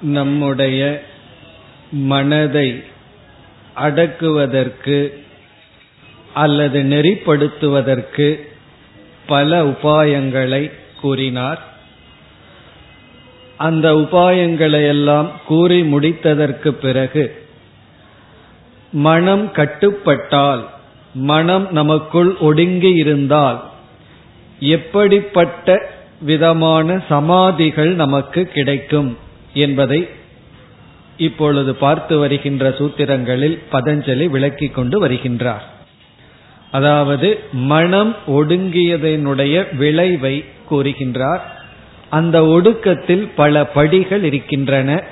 நம்முடைய மனதை அடக்குவதற்கு அல்லது நெறிப்படுத்துவதற்கு பல உபாயங்களை கூறினார். அந்த உபாயங்களை எல்லாம் கூறி முடித்ததற்கு பிறகு மனம் கட்டுப்பட்டால் மனம் நமக்குள் ஒடுங்கி இருந்தால் எப்படிப்பட்ட விதமான சமாதிகள் நமக்கு கிடைக்கும்? என்பதை இப்பொழுது பார்த்து வருகின்ற சூத்திரங்களில் பதஞ்சலி விளக்கிக் கொண்டு வருகின்றார். அதாவது மனம் ஒடுங்கியதனுடைய விளைவை கூறுகின்றார். அந்த ஒடுக்கத்தில் பல படிகள் இருக்கின்றன.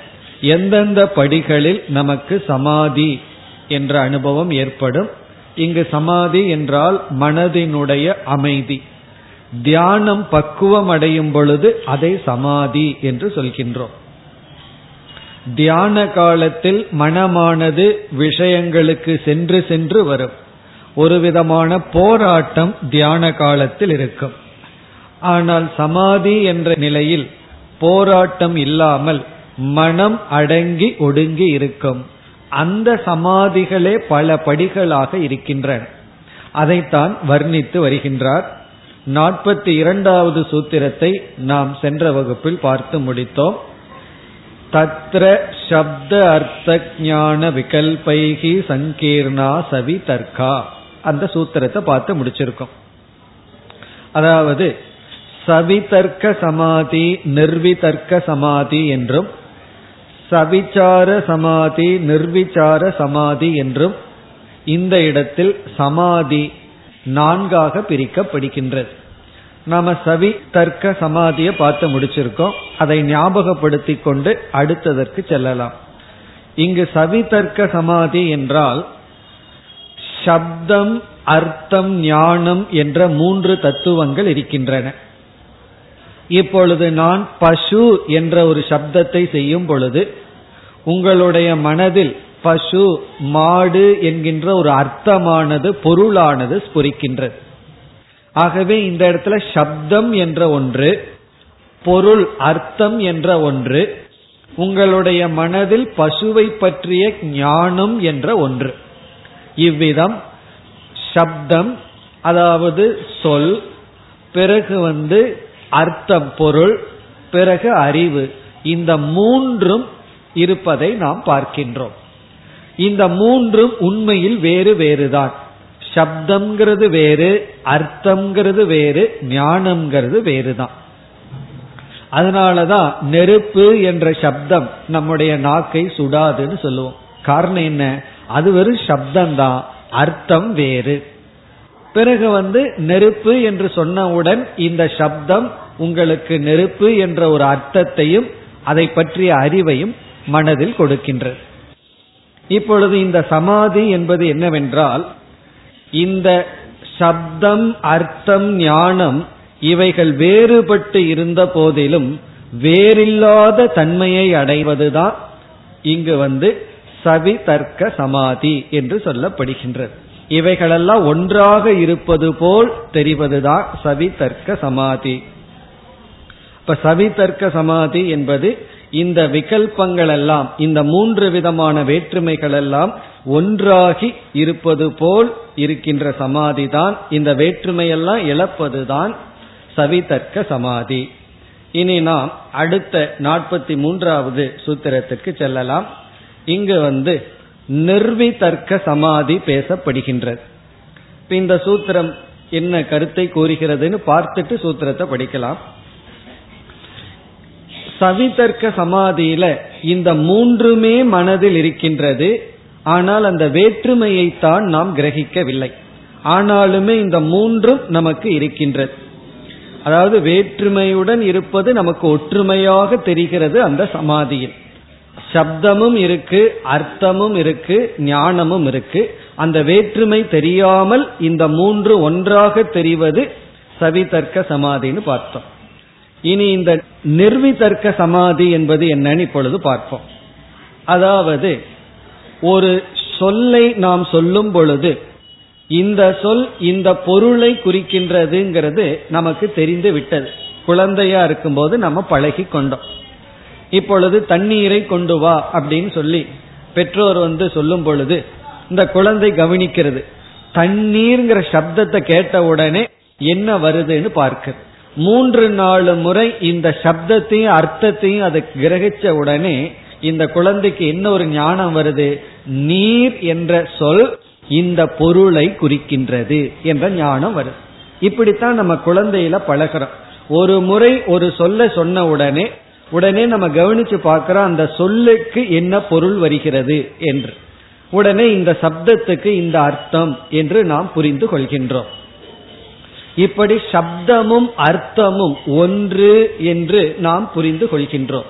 எந்தெந்த படிகளில் நமக்கு சமாதி என்ற அனுபவம் ஏற்படும்? இங்கு சமாதி என்றால் மனதினுடைய அமைதி. தியானம் பக்குவம் அடையும் பொழுது அதை சமாதி என்று சொல்கின்றோம். தியான காலத்தில் மனமானது விஷயங்களுக்கு சென்று சென்று வரும். ஒரு விதமான போராட்டம் தியான காலத்தில் இருக்கும். ஆனால் சமாதி என்ற நிலையில் போராட்டம் இல்லாமல் மனம் அடங்கி ஒடுங்கி இருக்கும். அந்த சமாதிகளே பல படிகளாக இருக்கின்றன. அதைத்தான் வர்ணித்து வருகின்றார். நாற்பத்தி இரண்டாவது சூத்திரத்தை நாம் சென்ற வகுப்பில் பார்த்து முடித்தோம். தத்ர சப்த அர்த்த ஞான விகல்பைகி சங்கீர்ணா சவி தர்கா அந்த சூத்திரத்தை பார்த்து முடிச்சிருக்கோம். அதாவது சவிதர்க்க சமாதி நிர்விதர்க்க சமாதி என்றும் சவிச்சார சமாதி நிர்விச்சார சமாதி என்றும் இந்த இடத்தில் சமாதி நான்காக பிரிக்கப்படுகின்றது. நாம சவி தர்க்க சமாதியை பார்த்து முடிச்சிருக்கோம். அதை ஞாபகப்படுத்தி கொண்டு அடுத்ததற்கு செல்லலாம். இங்கு சவி தர்க்க சமாதி என்றால் சப்தம் அர்த்தம் ஞானம் என்ற மூன்று தத்துவங்கள் இருக்கின்றன. இப்பொழுது நான் பசு என்ற ஒரு சப்தத்தை செய்யும் பொழுது உங்களுடைய மனதில் பசு மாடு என்கின்ற ஒரு அர்த்தமானது பொருளானது ஸ்புரிக்கின்றது. ஆகவே இந்த இடத்துல சப்தம் என்ற ஒன்று பொருள் அர்த்தம் என்ற ஒன்று உங்களுடைய மனதில் பசுவை பற்றிய ஞானம் என்ற ஒன்று. இவ்விதம் சப்தம் அதாவது சொல் பிறகு வந்து அர்த்தம் பொருள் பிறகு அறிவு. இந்த மூன்றும் இருப்பதை நாம் பார்க்கின்றோம். இந்த மூன்றும் உண்மையில் வேறு வேறுதான். சப்தம்ங்கிறது வேறு அர்த்தம்ங்கிறது வேறு ஞானம்ங்கிறது வேறுதான். அதனாலதான் நெருப்பு என்ற சப்தம் நம்முடைய நாக்கை சுடாதுன்னு சொல்லுவோம். காரணம் என்ன? அது வெறும் சப்தம்தான் அர்த்தம் வேறு. பிறகு வந்து நெருப்பு என்று சொன்னவுடன் இந்த சப்தம் உங்களுக்கு நெருப்பு என்ற ஒரு அர்த்தத்தையும் அதை பற்றிய அறிவையும் மனதில் கொடுக்கின்றது. இப்பொழுது இந்த சமாதி என்பது என்னவென்றால் இந்த சப்தம் அர்த்தம் ஞானம் இவைகள் வேறுபட்டு இருந்த போதிலும் வேறில்லாத தன்மையை அடைவதுதான் இங்கு வந்து சவி தர்க்க சமாதி என்று சொல்லப்படுகின்றது. இவைகளெல்லாம் ஒன்றாக இருப்பது போல் தெரிவதுதான் சவிதர்க்க சமாதி. இப்ப சவிதர்க்க சமாதி என்பது இந்த விகல்பங்கள் எல்லாம் இந்த மூன்று விதமான வேற்றுமைகள் எல்லாம் ஒன்றாகி இருப்பது போல் இருக்கின்ற சமாதி தான் இந்த வேற்றுமையெல்லாம் இழப்பதுதான் சவிதர்க்க சமாதி. இனி நாம் அடுத்த நாற்பத்தி மூன்றாவது சூத்திரத்துக்கு செல்லலாம். இங்கு வந்து நிர்விதர்க்க சமாதி பேசப்படுகின்றது. இந்த சூத்திரம் என்ன கருத்தை கூறுகிறதுன்னு பார்த்துட்டு சூத்திரத்தை படிக்கலாம். சவிதர்க்க சமாதியில இந்த மூன்றுமே மனதில் இருக்கின்றது. ஆனால் அந்த வேற்றுமையைத்தான் நாம் கிரகிக்கவில்லை. ஆனாலுமே இந்த மூன்றும் நமக்கு இருக்கின்றது. அதாவது வேற்றுமையுடன் இருப்பது நமக்கு ஒற்றுமையாக தெரிகிறது அந்த சமாதியில். சப்தமும் இருக்கு அர்த்தமும் இருக்கு ஞானமும் இருக்கு. அந்த வேற்றுமை தெரியாமல் இந்த மூன்று ஒன்றாக தெரிவது சவிதர்க்க சமாதின்னு பார்த்தோம். இனி இந்த நிர்விதர்க்க சமாதி என்பது என்னன்னு இப்பொழுது பார்ப்போம். அதாவது ஒரு சொல்லை நாம் சொல்லும் பொழுது இந்த சொல் இந்த பொருளை குறிக்கின்றதுங்கிறது நமக்கு தெரிந்து விட்டது. குழந்தையா இருக்கும்போது நம்ம பழகி கொண்டோம். இப்பொழுது தண்ணீரை கொண்டு வா அப்படின்னு சொல்லி பெற்றோர் வந்து சொல்லும் பொழுது இந்த குழந்தை கவனிக்கிறது. தண்ணீர்ங்கிற சப்தத்தை கேட்ட உடனே என்ன வருதுன்னு பார்க்குது மூன்று நாலு முறை இந்த சப்தத்தையும் அர்த்தத்தையும் அதை கிரகிச்ச உடனே இந்த குழந்தைக்கு என்ன ஒரு ஞானம் வருது? நீர் என்ற சொல் இந்த பொருளை குறிக்கின்றது என்ற ஞானம் வருது. இப்படித்தான் நம்ம குழந்தையில பழகிறோம். ஒரு முறை ஒரு சொல்ல சொன்ன உடனே உடனே நம்ம கவனிச்சு பார்க்கிறோம் அந்த சொல்லுக்கு என்ன பொருள் வருகிறது என்று. உடனே இந்த சப்தத்துக்கு இந்த அர்த்தம் என்று நாம் புரிந்து கொள்கின்றோம். இப்படி சப்தமும் அர்த்தமும் ஒன்று என்று நாம் புரிந்து கொள்கின்றோம்.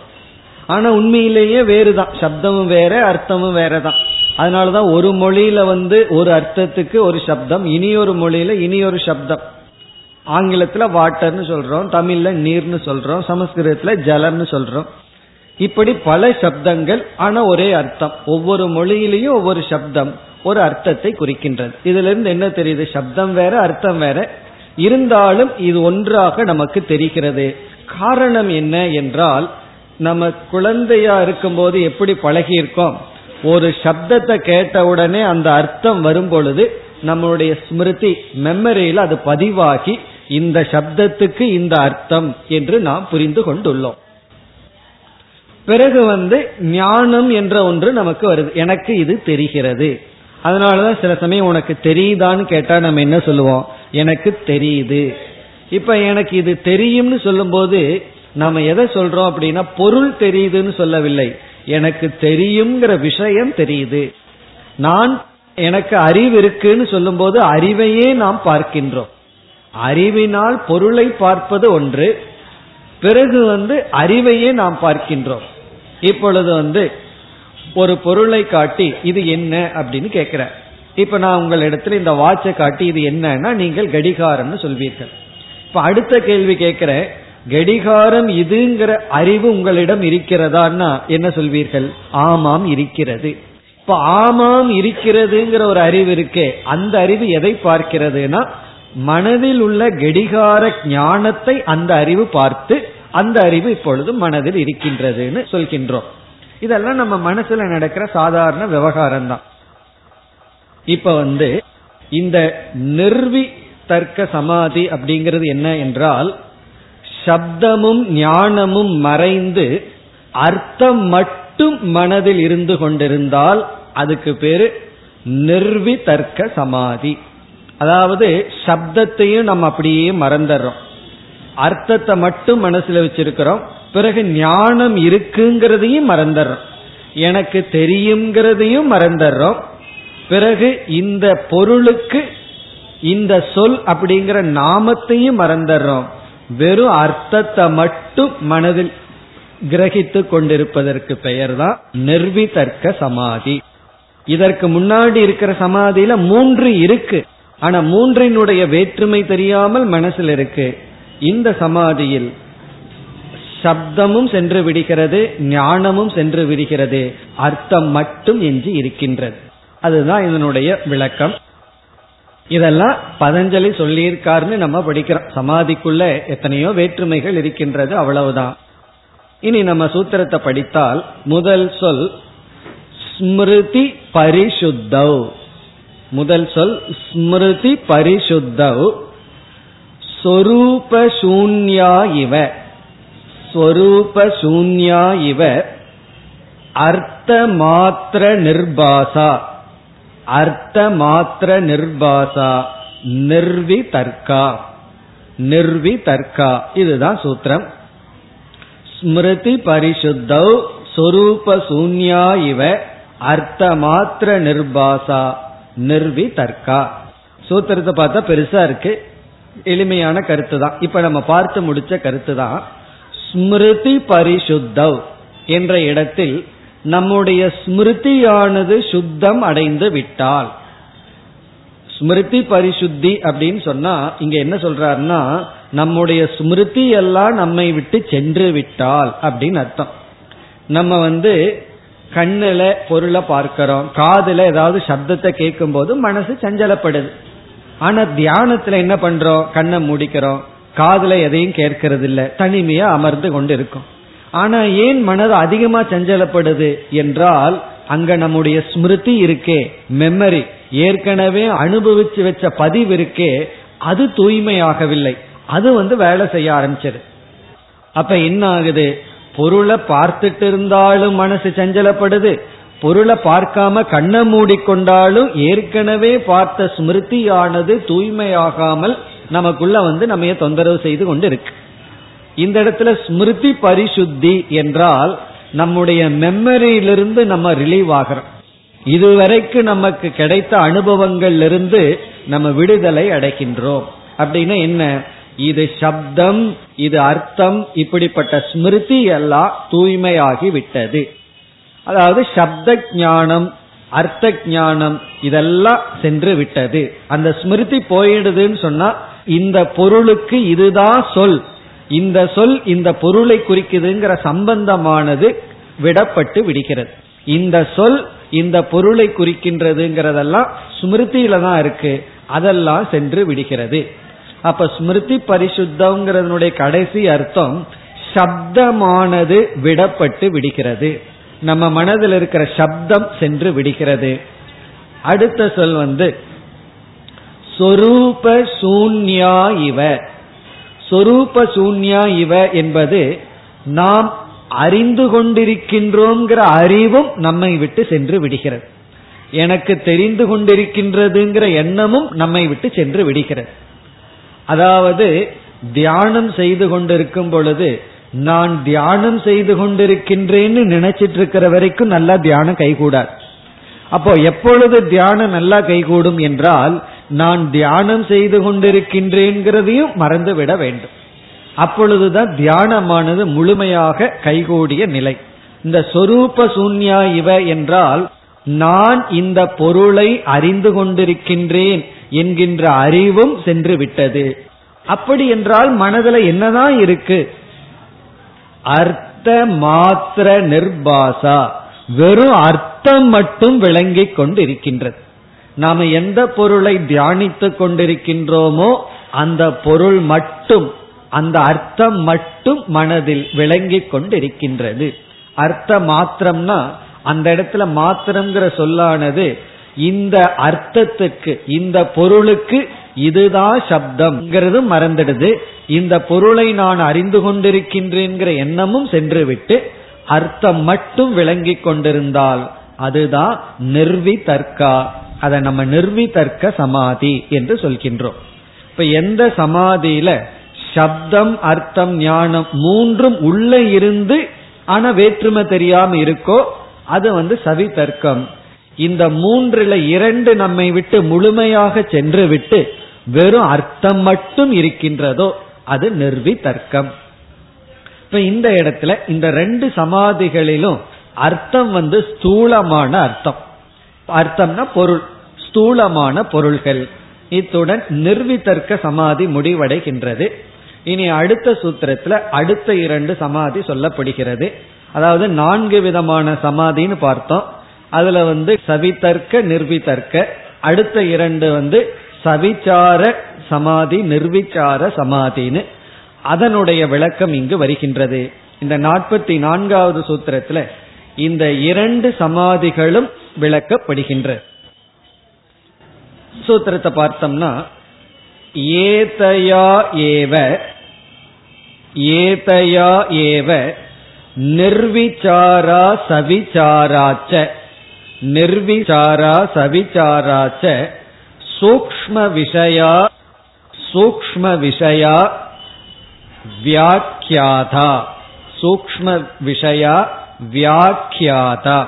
ஆனா உண்மையிலேயே வேறுதான். சப்தமும் வேற அர்த்தமும் வேறதான். அதனாலதான் ஒரு மொழியில வந்து ஒரு அர்த்தத்துக்கு ஒரு சப்தம் இனியொரு மொழியில இனி ஒரு சப்தம். ஆங்கிலத்துல வாட்டர்னு சொல்றோம் தமிழ்ல நீர்னு சொல்றோம் சமஸ்கிருதத்துல ஜலம்னு சொல்றோம். இப்படி பல சப்தங்கள் ஆனா ஒரே அர்த்தம். ஒவ்வொரு மொழியிலையும் ஒவ்வொரு சப்தம் ஒரு அர்த்தத்தை குறிக்கின்றது. இதுல இருந்து என்ன தெரியுது? சப்தம் வேற அர்த்தம் வேற. இருந்தாலும் இது ஒன்றாக நமக்கு தெரிகிறது. காரணம் என்ன என்றால் நம்ம குழந்தையா இருக்கும்போது எப்படி பழகியிருக்கோம்? ஒரு சப்தத்தை கேட்ட உடனே அந்த அர்த்தம் வரும் பொழுது நம்மளுடைய ஸ்மிருதி மெமரியில் அது பதிவாகி இந்த சப்தத்துக்கு இந்த அர்த்தம் என்று நாம் புரிந்து கொண்டுள்ளோம். பிறகு வந்து ஞானம் என்ற ஒன்று நமக்கு வருது. எனக்கு இது தெரிகிறது. அதனாலதான் சில சமயம் உனக்கு தெரியுதான்னு கேட்டா நம்ம என்ன சொல்லுவோம்? எனக்கு தெரியுது. இப்ப எனக்கு இது தெரியும்னு சொல்லும்போது நாம எதை சொல்றோம் அப்படின்னா பொருள் தெரியுதுன்னு சொல்லவில்லை. எனக்கு தெரியுங்கிற விஷயம் தெரியுது. நான் எனக்கு அறிவு இருக்குன்னு சொல்லும்போது அறிவையே நாம் பார்க்கின்றோம். அறிவினால் பொருளை பார்ப்பது ஒன்று. பிறகு வந்து அறிவையே நாம் பார்க்கின்றோம். இப்பொழுது வந்து ஒரு பொருளை காட்டி இது என்ன அப்படின்னு கேட்கிற. இப்ப நான் உங்கள் இடத்துல இந்த வாட்சை காட்டி இது என்னன்னா நீங்கள் கடிகாரம்னு சொல்வீர்கள். இப்ப அடுத்த கேள்வி கேட்கிற கடிகாரம் இதுங்கிற அறிவு உங்களிடம் இருக்கிறதான்னா என்ன சொல்வீர்கள்? ஆமாம் இருக்கிறது. இப்ப ஆமாம் இருக்கிறதுங்கிற ஒரு அறிவு இருக்கே அந்த அறிவு எதை பார்க்கிறதுனா மனதில் உள்ள கடிகார ஞானத்தை அந்த அறிவு பார்த்து அந்த அறிவு இப்பொழுது மனதில் இருக்கின்றதுன்னு சொல்கின்றோம். இதெல்லாம் நம்ம மனசுல நடக்கிற சாதாரண விவகாரம் தான் இப்ப வந்து இந்த நிர்வி தர்க்க சமாதி அப்படிங்கிறது என்ன என்றால் சப்தமும் ஞானமும் மறைந்து அர்த்தம் மட்டும் மனதில் இருந்து கொண்டிருந்தால் அதுக்கு பேரு நிர்வி தர்க்க சமாதி. அதாவது சப்தத்தையும் நம்ம அப்படியே மறந்துடுறோம். அர்த்தத்தை மட்டும் மனசுல வச்சிருக்கிறோம். பிறகு ஞானம் இருக்குங்கிறதையும் மறந்துடுறோம். எனக்கு தெரியுங்கிறதையும் மறந்துடுறோம். பிறகு இந்த பொருளுக்கு இந்த சொல் அப்படிங்கிற நாமத்தையும் மறந்துடுறோம். வெறும் அர்த்தத்தை மட்டும் மனதில் கிரகித்து கொண்டிருப்பதற்கு பெயர் தான் நிர்விதர்க்க சமாதி. இதற்கு முன்னாடி இருக்கிற சமாதியில மூன்று இருக்கு. ஆனா மூன்றினுடைய வேற்றுமை தெரியாமல் மனசில் இருக்கு. இந்த சமாதியில் சப்தமும் சென்று விடுகிறது ஞானமும் சென்று விடுகிறது. அர்த்தம் மட்டும் என்று இருக்கின்றது. அதுதான் இதனுடைய விளக்கம். இதெல்லாம் பதஞ்சலி சொல்லியிருக்காருன்னு நம்ம படிக்கிறோம். சமாதிக்குள்ள எத்தனையோ வேற்றுமைகள் இருக்கின்றது அவ்வளவுதான். இனி நம்ம சூத்திரத்தை படித்தால் முதல் சொல் ஸ்மிருதி பரிசுத்தவ் முதல் சொல் ஸ்மிருதி பரிசுத்தவ் சொரூப சூன்யா இவ. ஸ்வரூப சூன்யா இவ அர்த்த மாத்திர நிர்பாசா அர்த்த மாத்திர நிர்பாசா நிர்வி தர்க்கா நிர்வி தர்க்கா இதுதான் சூத்திரம். ஸ்மிருதி பரிசுத்தௌ சொரூப சூன்யா இவ அர்த்த மாத்திர நிர்பாசா நிர்வி தர்க்கா சூத்திரத்தை பார்த்தா பெருசா இருக்கு. எளிமையான கருத்து தான் இப்ப நம்ம பார்த்து முடிச்ச கருத்து தான் ஸ்மிருதி பரிசுத்தவ் என்ற இடத்தில் நம்முடைய ஸ்மிருதியானது சுத்தம் அடைந்து விட்டால். ஸ்மிருதி பரிசுத்தி அப்படின்னு சொன்னா இங்க என்ன சொல்றாருன்னா நம்முடைய ஸ்மிருதி எல்லாம் நம்மை விட்டு சென்று விட்டால் அப்படின்னு அர்த்தம். நம்ம வந்து கண்ணுல பொருளை பார்க்கிறோம் காதுல ஏதாவது சப்தத்தை கேட்கும் போது மனசு சஞ்சலப்படுது. ஆனா தியானத்துல என்ன பண்றோம்? கண்ணை மூடிக்கிறோம். காதல எதையும் கேட்கறது இல்ல தனிமையா அமர்ந்து கொண்டு இருக்கும் ஆனா ஏன் மனது அதிகமா சஞ்சலப்படுது என்றால் அங்க நம்முடைய ஸ்மிருதி இருக்கே மெமரி ஏற்கனவே அனுபவிச்சு வச்ச பதிவு இருக்கே அது தூய்மையாகவில்லை. அது வந்து வேலை செய்ய ஆரம்பிச்சது. அப்ப என்ன ஆகுது பொருளை பார்த்துட்டு இருந்தாலும் மனசு சஞ்சலப்படுது. பொருளை பார்க்காம கண்ணை மூடிக்கொண்டாலும் ஏற்கனவே பார்த்த ஸ்மிருதியானது தூய்மையாகாமல் நமக்குள்ள வந்து நம்ம தொந்தரவு செய்து கொண்டு இருக்கு. இந்த இடத்துல ஸ்மிருதி பரிசுத்தி என்றால் நம்முடைய மெமரியிலிருந்து நம்ம ரிலீவ் ஆகிறோம். இதுவரைக்கும் நமக்கு கிடைத்த அனுபவங்கள்ல இருந்து நம்ம விடுதலை அடைக்கின்றோம் அப்படின்னா என்ன? இது சப்தம் இது அர்த்தம் இப்படிப்பட்ட ஸ்மிருதி எல்லாம் தூய்மையாகி விட்டது. அதாவது சப்த ஞானம் அர்த்த ஞானம் இதெல்லாம் சென்று விட்டது. அந்த ஸ்மிருதி போயிடுதுன்னு சொன்னா இந்த பொருளுக்கு இதுதான் சொல். இந்த சொல் இந்த பொருளை குறிக்குதுங்கிற சம்பந்தமானது விடப்பட்டு விடுகிறது. இந்த சொல் இந்த பொருளை குறிக்கின்றதுங்கிறதெல்லாம் ஸ்மிருதியில தான் இருக்கு. அதெல்லாம் சென்று விடுகிறது. அப்ப ஸ்மிருதி பரிசுத்தம்ங்கிறதனுடைய கடைசி அர்த்தம் சப்தமானது விடப்பட்டு விடுகிறது. நம்ம மனதில் இருக்கிற சப்தம் சென்று விடுகிறது. அடுத்த சொல் வந்து சொரூப சூன்யா இவ. சொரூப சூன்யா இவ என்பது நாம் அறிந்து கொண்டிருக்கின்றோங்கிற அறிவும் நம்மை விட்டு சென்று விடுகிறது. எனக்கு தெரிந்து கொண்டிருக்கின்றதுங்கிற எண்ணமும் நம்மை விட்டு சென்று விடுகிறது. அதாவது தியானம் செய்து கொண்டிருக்கும் பொழுது நான் தியானம் செய்து கொண்டிருக்கின்றேன்னு நினைச்சிட்டு இருக்கிற வரைக்கும் நல்லா தியானம் கைகூடாது. அப்போ எப்பொழுது தியானம் நல்லா கைகூடும் என்றால் நான் தியானம் செய்து கொண்டிருக்கின்றேங்கிறதையும் மறந்து விட வேண்டும். அப்பொழுதுதான் தியானமானது முழுமையாக கைகூடிய நிலை. இந்த சொரூப சூன்யா இவ என்றால் நான் இந்த பொருளை அறிந்து கொண்டிருக்கின்றேன் என்கின்ற அறிவும் சென்று விட்டது. அப்படி என்றால் மனதில் என்னதான் இருக்கு? அர்த்த மாத்திர நிர்பாசா. வெறும் அர்த்தம் மட்டும் விளங்கிக் கொண்டு இருக்கின்றது நாம எந்த பொருளை தியானித்துக் கொண்டிருக்கின்றோமோ அந்த பொருள் மட்டும் அந்த அர்த்தம் மட்டும் மனதில் விளங்கிக் கொண்டிருக்கின்றது. அர்த்த மாத்திரம்னா அந்த இடத்துல மாத்திரம்ங்கிற சொல்லானது இந்த அர்த்தத்துக்கு இந்த பொருளுக்கு இதுதான் சப்தம்ங்கிறது மறந்துடுது. இந்த பொருளை நான் அறிந்து கொண்டிருக்கின்றேங்கிற எண்ணமும் சென்றுவிட்டு அர்த்தம் மட்டும் விளங்கி கொண்டிருந்தால் அதுதான் நிர்வி தர்க்கா அதை நம்ம நிர்விதர்க்க சமாதி என்று சொல்கின்றோம். இப்ப எந்த சமாதியில சப்தம் அர்த்தம் ஞானம் மூன்றும் உள்ள இருந்து ஆனா வேற்றுமை தெரியாம இருக்கோ அது வந்து சவிதர்க்கம். இந்த மூன்றுல இரண்டு நம்மை விட்டு முழுமையாக சென்று விட்டு வெறும் அர்த்தம் மட்டும் இருக்கின்றதோ அது நிர்வி தர்க்கம் இப்ப இந்த இடத்துல இந்த ரெண்டு சமாதிகளிலும் அர்த்தம் வந்து ஸ்தூலமான அர்த்தம். அர்த்தம்னா பொருள் ஸ்தூலமான பொருள்கள். இத்துடன் நிர்விதர்க்க சமாதி முடிவடைகின்றது. இனி அடுத்த சூத்திரத்துல அடுத்த இரண்டு சமாதி சொல்லப்படுகிறது. அதாவது நான்கு விதமான சமாதின்னு பார்த்தோம். அதுல வந்து சவிதர்க்க நிர்விதர்க்க. அடுத்த இரண்டு வந்து சவிச்சார சமாதி நிர்விச்சார சமாதின்னு அதனுடைய விளக்கம் இங்கு வருகின்றது. இந்த நாற்பத்தி நான்காவது சூத்திரத்துல இந்த இரண்டு சமாதிகளும் விளக்கப்படுகின்ற. சூத்திரத்தை பார்த்தோம்னா ஏதயா ஏவ ஏதயா ஏவ நிர்விச்சாரா சவிச்சாராச்ச நிர்விச்சாரா சவிச்சாராச்ச சூக்ம விஷயா சூக்ம விஷயா வியாக்கியாதா. சூக்ம விஷயா வியாக்கியாதா.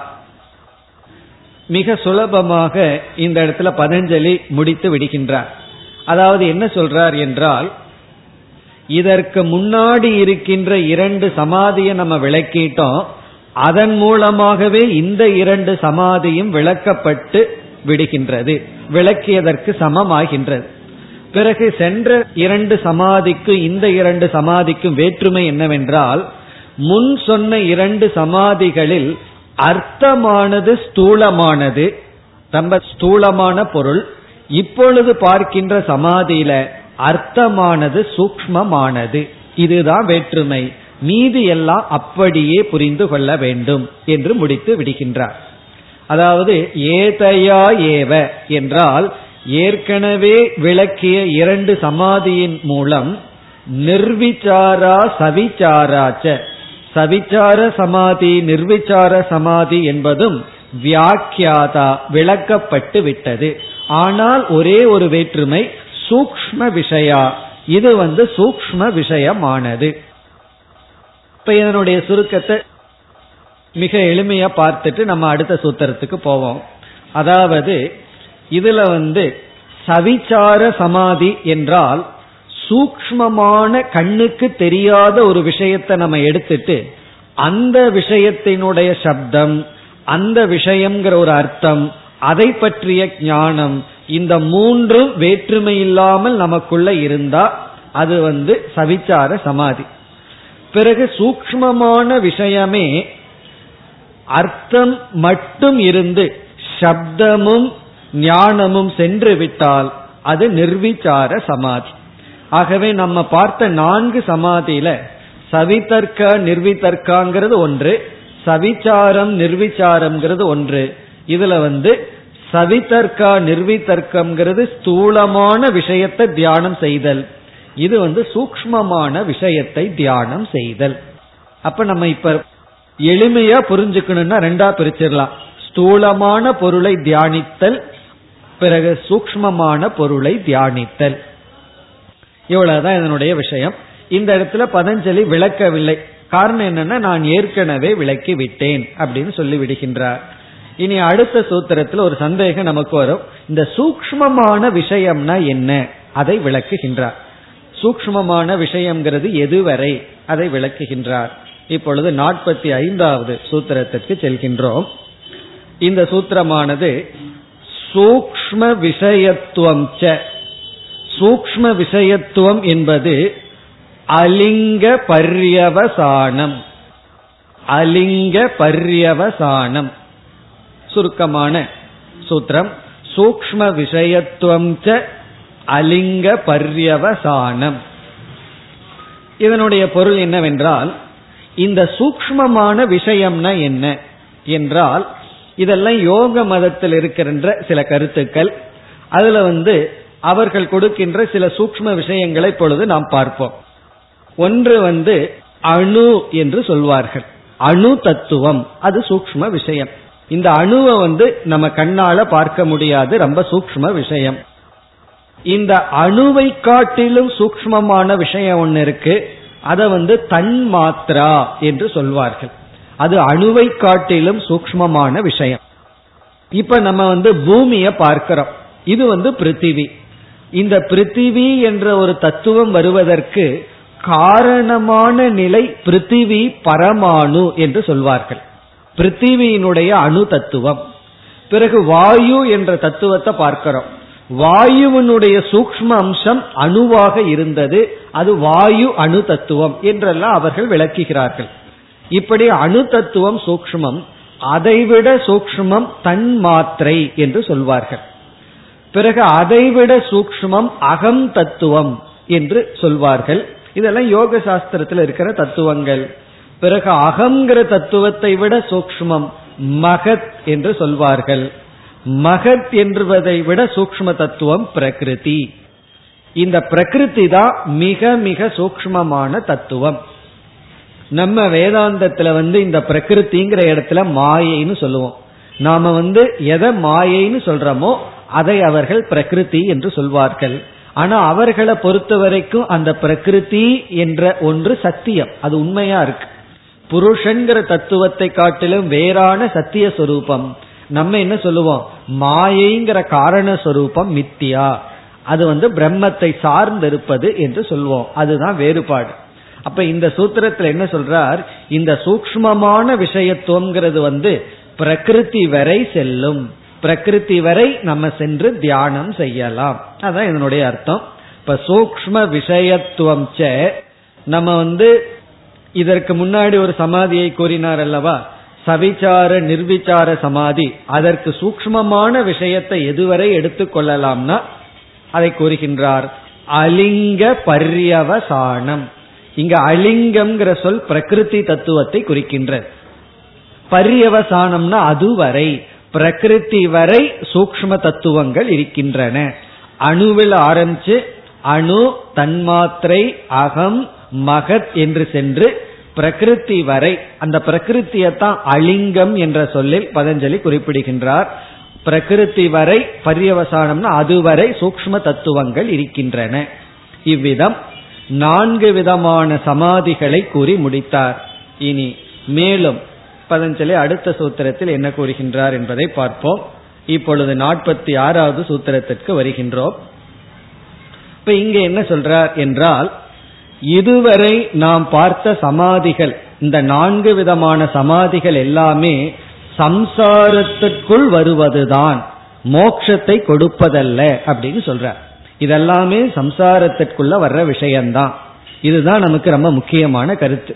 மிக சுலபமாக இந்த இடத்துல பதஞ்சலி முடித்து விடுகின்றார். அதாவது என்ன சொல்றார் என்றால் இதற்கு முன்னாடி இருக்கின்ற இரண்டு சமாதியை நம்ம விளக்கிட்டோம். அதன் மூலமாகவே இந்த இரண்டு சமாதியும் விளக்கப்பட்டு விடுகின்றது விளக்கியதற்கு சமமாகின்றது. பிறகு சென்ற இரண்டு சமாதிக்கும் இந்த இரண்டு சமாதிக்கும் வேற்றுமை என்னவென்றால் முன் சொன்ன இரண்டு சமாதிகளில் அர்த்தமானது ஸ்தூலமானது ரொம்ப ஸ்தூலமான பொருள் இப்பொழுது பார்க்கின்ற சமாதியில அர்த்தமானது சூக்மமானது. இதுதான் வேற்றுமை. மீதி எல்லாம் அப்படியே புரிந்து கொள்ள வேண்டும் என்று முடித்து விடுகின்றார். அதாவது ஏதையா ஏவ என்றால் ஏற்கனவே விளக்கிய இரண்டு சமாதியின் மூலம் நிர்விச்சாரா சவிச்சாராச்ச சவிச்சார சமாதி நிர்விச்சார சமாதி என்பதும் வியாக்கியாதா விளக்கப்பட்டு விட்டது. ஆனால் ஒரே ஒரு வேற்றுமை சூக்ம விஷயா. இது வந்து சூக்ம விஷயமானது. இப்ப இதனுடைய சுருக்கத்தை மிக எளிமையா பார்த்துட்டு நம்ம அடுத்த சூத்திரத்துக்கு போவோம். அதாவது இதுல வந்து சவிச்சார சமாதி என்றால் சூக்மமான கண்ணுக்கு தெரியாத ஒரு விஷயத்தை நம்ம எடுத்துட்டு அந்த விஷயத்தினுடைய சப்தம் அந்த விஷயம்ங்கிற ஒரு அர்த்தம் அதை பற்றிய ஞானம் இந்த மூன்றும் வேற்றுமை இல்லாமல் நமக்குள்ள இருந்தா அது வந்து சவிச்சார சமாதி. பிறகு சூக்மமான விஷயமே அர்த்தம் மட்டும் இருந்து சப்தமும் ஞானமும் சென்று விட்டால் அது நிர்விச்சார சமாதி. ஆகவே நம்ம பார்த்த நான்கு சமாதியில சவிதர்க்க நிர்விதர்க்காங்கிறது ஒன்று சவிச்சாரம் நிர்விச்சாரம்ங்கிறது ஒன்று. இதுல வந்து சவிதர்க்கா நிர்விதர்க்கம்ங்கிறது ஸ்தூலமான விஷயத்தை தியானம் செய்தல். இது வந்து சூக்மமான விஷயத்தை தியானம் செய்தல். அப்ப நம்ம இப்ப எளிமையா புரிஞ்சுக்கணும்னா ரெண்டா பிரிச்சிடலாம். ஸ்தூலமான பொருளை தியானித்தல் பிறகு சூக்மமான பொருளை தியானித்தல். இவ்வளவுதான் இதனுடைய விஷயம். இந்த இடத்துல பதஞ்சலி விளக்கவில்லை. காரணம் என்னன்னா நான் ஏற்கனவே விளக்கி விட்டேன் அப்படின்னு சொல்லி விடுகின்றார். இனி அடுத்த சூத்திரத்தில் ஒரு சந்தேகம் நமக்கு வரும். இந்த சூக்மமான விஷயம்னா என்ன? அதை விளக்குகின்றார். சூக்மமான விஷயம்ங்கிறது எதுவரை? அதை விளக்குகின்றார். இப்பொழுது நாற்பத்தி ஐந்தாவது சூத்திரத்திற்கு செல்கின்றோம். இந்த சூத்திரமானது சூக்ம விஷயத்துவம் சூக்ம விஷயத்துவம் என்பது அலிங்க பர்யவசானம். அலிங்க பர்யவசானம். சுருக்கமான சூத்திரம். சூக்ம விஷயத்துவம் ச அலிங்க பர்யவசானம். இதனுடைய பொருள் என்னவென்றால் இந்த சூக்மமான விஷயம்னா என்ன என்றால் இதெல்லாம் யோக மதத்தில் இருக்கின்ற சில கருத்துக்கள். அதுல வந்து அவர்கள் கொடுக்கின்ற சில சூக்ம விஷயங்களை பொழுது நாம் பார்ப்போம். ஒன்று வந்து அணு என்று சொல்வார்கள். அணு தத்துவம் அது சூக்ம விஷயம். இந்த அணுவை வந்து நம்ம கண்ணால பார்க்க முடியாது ரொம்ப சூக்ம விஷயம். இந்த அணுவை காட்டிலும் சூக்மமான விஷயம் ஒன்று இருக்கு. அதை வந்து தன் மாத்ரா என்று சொல்வார்கள். அது அணுவை காட்டிலும் சூக்மமான விஷயம். இப்ப நம்ம வந்து பூமிய பார்க்கிறோம். இது வந்து பிருத்திவி. இந்த பிருத்திவி என்ற ஒரு தத்துவம் வருவதற்கு காரணமான நிலை பிருத்திவி பரமாணு என்று சொல்வார்கள். பிருத்திவியினுடைய அணு தத்துவம். பிறகு வாயு என்ற தத்துவத்தை பார்க்கிறோம். வாயுவினுடைய சூக்ம அம்சம் அணுவாக இருந்தது. அது வாயு அணு தத்துவம் என்றெல்லாம் அவர்கள் விளக்குகிறார்கள். இப்படி அணு தத்துவம் சூக்மம் அதைவிட சூக்மம் தன் மாத்திரை என்று சொல்வார்கள். பிறகு அதைவிட சூக்மம் அகம் தத்துவம் என்று சொல்வார்கள். இதெல்லாம் யோக சாஸ்திரத்தில் இருக்கிற தத்துவங்கள். பிறகு அகங்கிற தத்துவத்தை விட சூக்மம் மகத் என்று சொல்வார்கள். மகத் என்பதை விட சூக்ம தத்துவம் பிரகிருதி. இந்த பிரகிருதி தான் மிக மிக சூக்மமான தத்துவம். நம்ம வேதாந்தத்துல வந்து இந்த பிரகிருதிங்கிற இடத்துல மாயைன்னு சொல்லுவோம். நாம வந்து எதை மாயைன்னு சொல்றோமோ அதை அவர்கள் பிரகிருதி என்று சொல்வார்கள். ஆனா அவர்களை பொறுத்த வரைக்கும் அந்த பிரகிருதி என்ற ஒன்று சத்தியம். அது உண்மையா இருக்கு. புருஷன்கிற தத்துவத்தை காட்டிலும் வேறான சத்திய சொரூபம் நம்ம என்ன சொல்லுவோம்? மாயைங்கிற காரணஸ்வரூபம் மித்தியா. அது வந்து பிரம்மத்தை சார்ந்திருப்பது என்று சொல்வோம். அதுதான் வேறுபாடு. அப்ப இந்த சூத்திரத்தில் என்ன சொல்றார்? இந்த சூக்மமான விஷயத்துவம்ங்கிறது வந்து பிரகிருதி வரை செல்லும். பிரகிருதி வரை நம்ம சென்று தியானம் செய்யலாம். அதான் இதனுடைய அர்த்தம். இப்ப சூக்ம விஷயத்துவம் நம்ம வந்து இதற்கு முன்னாடி ஒரு சமாதியை கூறினார் அல்லவா? சவிச்சார நிர்விச்சார சமாதி. அதற்கு சூக்மமான விஷயத்தை எதுவரை எடுத்துக்கொள்ளலாம்னா அதை கூறுகின்றார் அலிங்க பர்யவசானம். இங்க அலிங்கம்ங்கிற சொல் பிரகிருதி தத்துவத்தை குறிக்கின்றது. பரியவசானம்னா அதுவரை பிரகிருதி வரை சூக்ம தத்துவங்கள் இருக்கின்றன. அணுவில் ஆரம்பிச்சு அணு தன்மாத்திரை அகம் மகத் என்று சென்று பிரகிருதி வரை அந்த பிரகிருத்தியத்தான் அலிங்கம் என்ற சொல்லில் பதஞ்சலி குறிப்பிடுகின்றார். பிரகிருதி வரை பரியவசானம்னா அதுவரை சூக்ம தத்துவங்கள் இருக்கின்றன. இவ்விதம் நான்கு விதமான சமாதிகளை கூறி முடித்தார். இனி மேலும் பதஞ்சலி அடுத்த சூத்திரத்தில் என்ன கூறுகின்றார் என்பதை பார்ப்போம். இப்பொழுது நாற்பத்தி ஆறாவது சூத்திரத்திற்கு வருகின்றோம். இப்ப இங்க என்ன சொல்றார் என்றால் இதுவரை நாம் பார்த்த சமாதிகள் இந்த நான்கு விதமான சமாதிகள் எல்லாமே சம்சாரத்திற்குள் வருவதுதான் மோட்சத்தை கொடுப்பதல்ல அப்படின்னு சொல்றார். இதெல்லாமே சம்சாரத்திற்குள்ள வர்ற விஷயம்தான். இதுதான் நமக்கு ரொம்ப முக்கியமான கருத்து.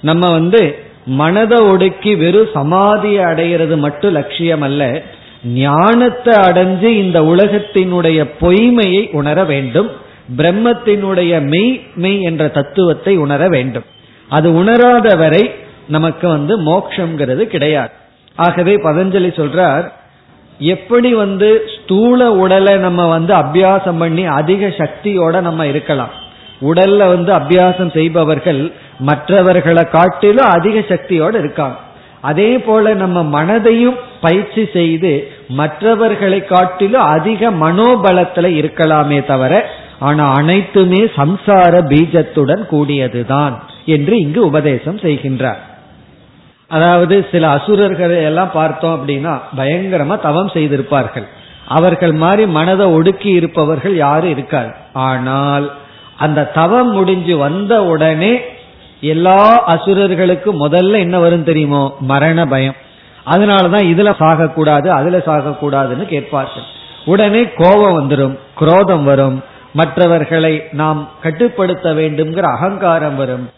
நம்ம வந்து மனதை ஒடுக்கி வெறும் சமாதியை அடைகிறது மட்டும் லட்சியம் அல்ல ஞானத்தை அடைஞ்சு இந்த உலகத்தினுடைய பொய்மையை உணர வேண்டும். பிரம்மத்தினுடைய மெய் மெய் என்ற தத்துவத்தை உணர வேண்டும். அது உணராத வரை நமக்கு வந்து மோக்ஷங்கிறது கிடையாது. ஆகவே பதஞ்சலி சொல்றார் எப்படி வந்து ஸ்தூல உடலை நம்ம வந்து அபியாசம் பண்ணி அதிக சக்தியோட நம்ம இருக்கலாம். உடல்ல வந்து அபியாசம் செய்பவர்கள் மற்றவர்களை காட்டிலும் அதிக சக்தியோட இருக்காங்க. அதே போல நம்ம மனதையும் பயிற்சி செய்து மற்றவர்களை காட்டிலும் அதிக மனோபலத்துல இருக்கலாமே தவிர ஆனா அனைத்துமே சம்சார பீஜத்துடன் கூடியதுதான் என்று இங்கு உபதேசம் செய்கின்றார். அதாவது சில அசுரர்களை எல்லாம் பார்த்தோம் அப்படின்னா பயங்கரமா தவம் செய்திருப்பார்கள். அவர்கள் மாதிரி மனதை ஒடுக்கி இருப்பவர்கள் யாரும் இருக்காது. ஆனால் அந்த தவம் முடிஞ்சு வந்த உடனே எல்லா அசுரர்களுக்கும் முதல்ல என்ன வரும் தெரியுமோ? மரண பயம். அதனாலதான் இதுல சாகக்கூடாது அதுல சாகக்கூடாதுன்னு கேட்பார்கள். உடனே கோபம் வந்துடும் குரோதம் வரும். மற்றவர்களை நாம் கட்டுப்படுத்த வேண்டும்ங்கிற அகங்காரம் வரும்.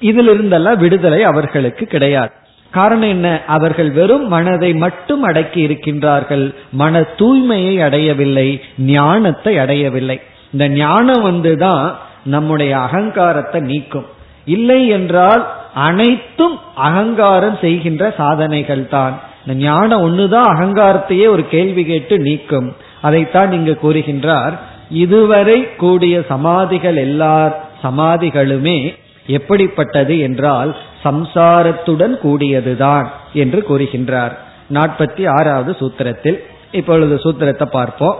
இதிலிருந்தெல்லாம் விடுதலை அவர்களுக்கு கிடையாது. காரணம் என்ன? அவர்கள் வெறும் மனதை மட்டும் அடக்கி இருக்கின்றார்கள். மன தூய்மையை அடையவில்லை ஞானத்தை அடையவில்லை. இந்த ஞானம் வந்துதான் நம்முடைய அகங்காரத்தை நீக்கும். இல்லை என்றால் அனைத்தும் அகங்காரம் செய்கின்ற சாதனைகள் தான். இந்த ஞானம் ஒண்ணுதான் அகங்காரத்தையே ஒரு கேள்வி கேட்டு நீக்கும். அதைத்தான் இங்கு கூறுகின்றார். இதுவரை கூடிய சமாதிகள் எல்லா சமாதிகளுமே எப்படிப்பட்டது என்றால் சம்சாரத்துடன் கூடியதுதான் என்று கூறுகின்றார். நாற்பத்தி ஆறாவது சூத்திரத்தில். இப்பொழுது சூத்திரத்தை பார்ப்போம்.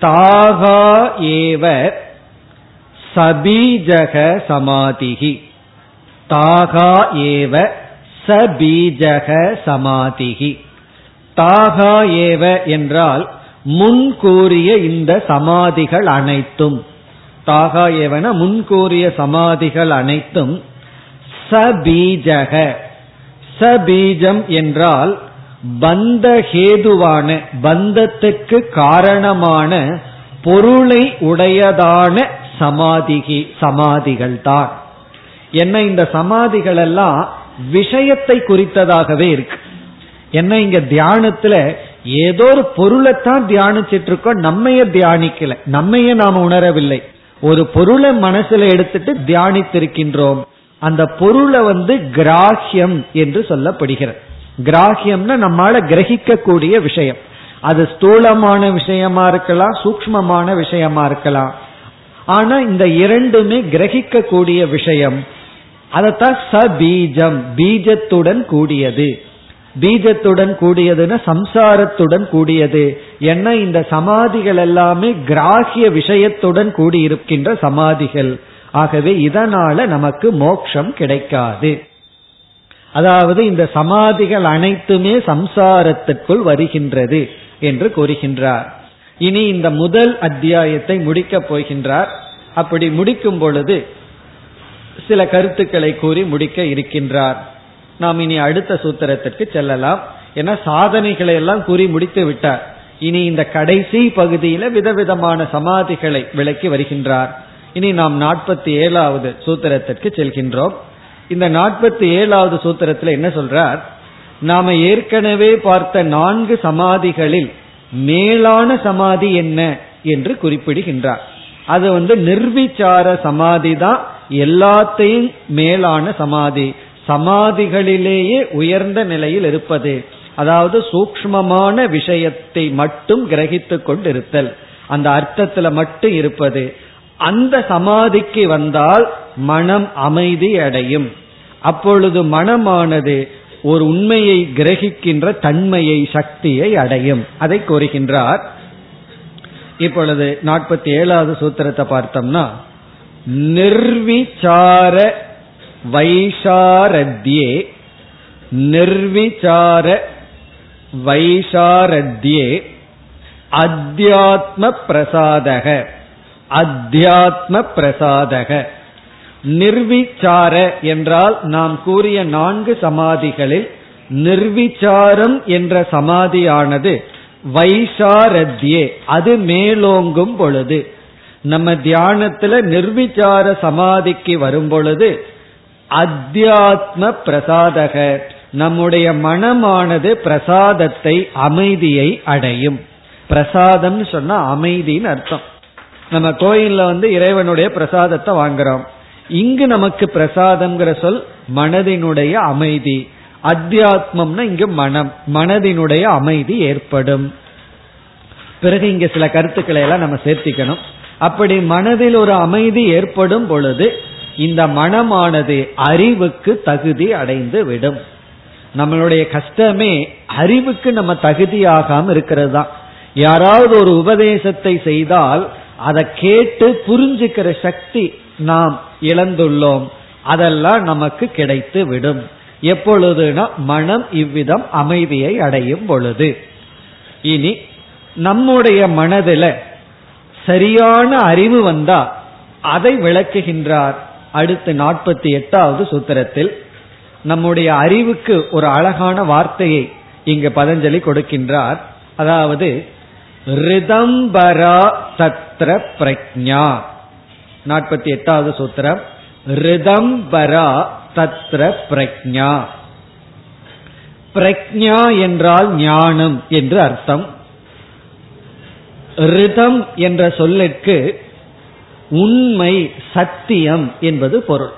தாகா ஏவ சபீஜக சமாதிகி தாகா ஏவ சபீஜக சமாதிகி தாகா ஏவ என்றால் முன் கூறிய இந்த சமாதிகள் அனைத்தும் தாகா ஏவன முன்கூறிய சமாதிகள் அனைத்தும் சபீஜக. சபீஜம் என்றால் பந்த ஹேதுவான பந்தத்துக்கு காரணமான பொருளை உடையதான சமாதிகி சமாதிகள் தான் என்ன இந்த சமாதிகள் எல்லாம் விஷயத்தை குறித்ததாகவே இருக்கு. என்ன இங்க தியானத்துல ஏதோ ஒரு பொருளைத்தான் தியானிச்சிட்டு இருக்கோம் நம்மைய தியானிக்கல. நம்மைய நாம உணரவில்லை. ஒரு பொருளை மனசுல எடுத்துட்டு தியானித்திருக்கின்றோம். அந்த பொருளை வந்து கிராஹ்யம் என்று சொல்லப்படுகிறது. கிராஹ்யம்னா நம்மால கிரகிக்க கூடிய விஷயம். அது ஸ்தூலமான விஷயமா இருக்கலாம் சூக்மமான விஷயமா இருக்கலாம். ஆனா இந்த இரண்டுமே கிரகிக்க கூடிய விஷயம். அதத்தான் சபீஜம் பீஜத்துடன் கூடியது. பீஜத்துடன் கூடியதுன்னா சம்சாரத்துடன் கூடியது. என்ன இந்த சமாதிகள் எல்லாமே கிராகிய விஷயத்துடன் கூடியிருக்கின்ற சமாதிகள். ஆகவே இதனால நமக்கு மோட்சம் கிடைக்காது. அதாவது இந்த சமாதிகள் அனைத்துமே சம்சாரத்திற்குள் வருகின்றது என்று கூறுகின்றார். இனி இந்த முதல் அத்தியாயத்தை முடிக்கப் போகின்றார். அப்படி முடிக்கும் பொழுது சில கருத்துக்களை கூறி முடிக்க இருக்கின்றார். நாம் இனி அடுத்த சூத்திரத்திற்கு செல்லலாம். ஏன்னா சாதனைகளை எல்லாம் கூறி முடித்து விட்டார். இனி இந்த கடைசி பகுதியில விதவிதமான சமாதிகளை விளக்கி வருகின்றார். இனி நாம் நாற்பத்தி ஏழாவது சூத்திரத்திற்கு செல்கின்றோம். இந்த நாற்பத்தி ஏழாவது சூத்திரத்தில் என்ன சொல்றார்? நாம ஏற்கனவே பார்த்த நான்கு சமாதிகளில் மேலான சமாதி என்ன என்று குறிப்பிடுகின்றார். அது வந்து நிர்விச்சார சமாதி தான் எல்லாத்தையும் மேலான சமாதி. சமாதிகளிலேயே உயர்ந்த நிலையில் இருப்பது. அதாவது சூக்மமான விஷயத்தை மட்டும் கிரகித்து கொண்டிருத்தல். அந்த அர்த்தத்துல மட்டும் இருப்பது. அந்த சமாதிக்கு வந்தால் மனம் அமைதி அடையும். அப்பொழுது மனமானது ஒரு உண்மையை கிரகிக்கின்ற தன்மையை சக்தியை அடையும். அதை கூறுகின்றார். இப்பொழுது நாற்பத்தி ஏழாவது சூத்திரத்தை பார்த்தோம்னா நிர்விசார வைஷாரத்யே நிர்விசார வைஷாரத்யே அத்தியாத்ம பிரசாதக அத்தியாத்ம பிரசாதக நிர்விச்சார என்றால் நாம் கூறிய நான்கு சமாதிகளில் நிர்விச்சாரம் என்ற சமாதியானது வைஷாரத்யே அது மேலோங்கும் பொழுது. நம்ம தியானத்துல நிர்விச்சார சமாதிக்கு வரும் பொழுது அத்தியாத்ம பிரசாதக. நம்முடைய மனமானது பிரசாதத்தை அமைதியை அடையும். பிரசாதம் சொன்னா அமைதின்னு அர்த்தம். நம்ம கோயில்ல வந்து இறைவனுடைய பிரசாதத்தை வாங்குறோம். இங்கு நமக்கு பிரசாதம்ங்கிற சொல் மனதினுடைய அமைதி. அத்தியாத்மம்னா இங்கு மனம். மனதினுடைய அமைதி ஏற்படும். பிறகு இங்க சில கருத்துக்களை எல்லாம் நம்ம சேர்த்திக்கணும். அப்படி மனதில் ஒரு அமைதி ஏற்படும் பொழுது இந்த மனமானது அறிவுக்கு தகுதி அடைந்து விடும். நம்மளுடைய கஷ்டமே அறிவுக்கு நம்ம தகுதியாகாம இருக்கிறது தான் யாராவது ஒரு உபதேசத்தை செய்தால் அதை கேட்டு புரிஞ்சுக்கிற சக்தி நாம் இழந்துள்ளோம். அதெல்லாம் நமக்கு கிடைத்து விடும். எப்பொழுதுனா மனம் இவ்விதம் அமைதியை அடையும் பொழுது. இனி நம்முடைய மனதில் சரியான அறிவு வந்தா அதை விளக்குகின்றார். அடுத்து நாற்பத்தி எட்டாவது சூத்திரத்தில் நம்முடைய அறிவுக்கு ஒரு அழகான வார்த்தையை இங்கு பதஞ்சலி கொடுக்கின்றார். அதாவது ரிதம்பரா தத்ர பிரக்ஞா நாற்பத்தி எட்டாவது சூத்திரம் ரிதம்பரா தத்ர பிரக்ஞா பிரக்ஞா என்றால் ஞானம் என்று அர்த்தம். ரிதம் என்ற சொல்லிற்கு உண்மை சத்தியம் என்பது பொருள்.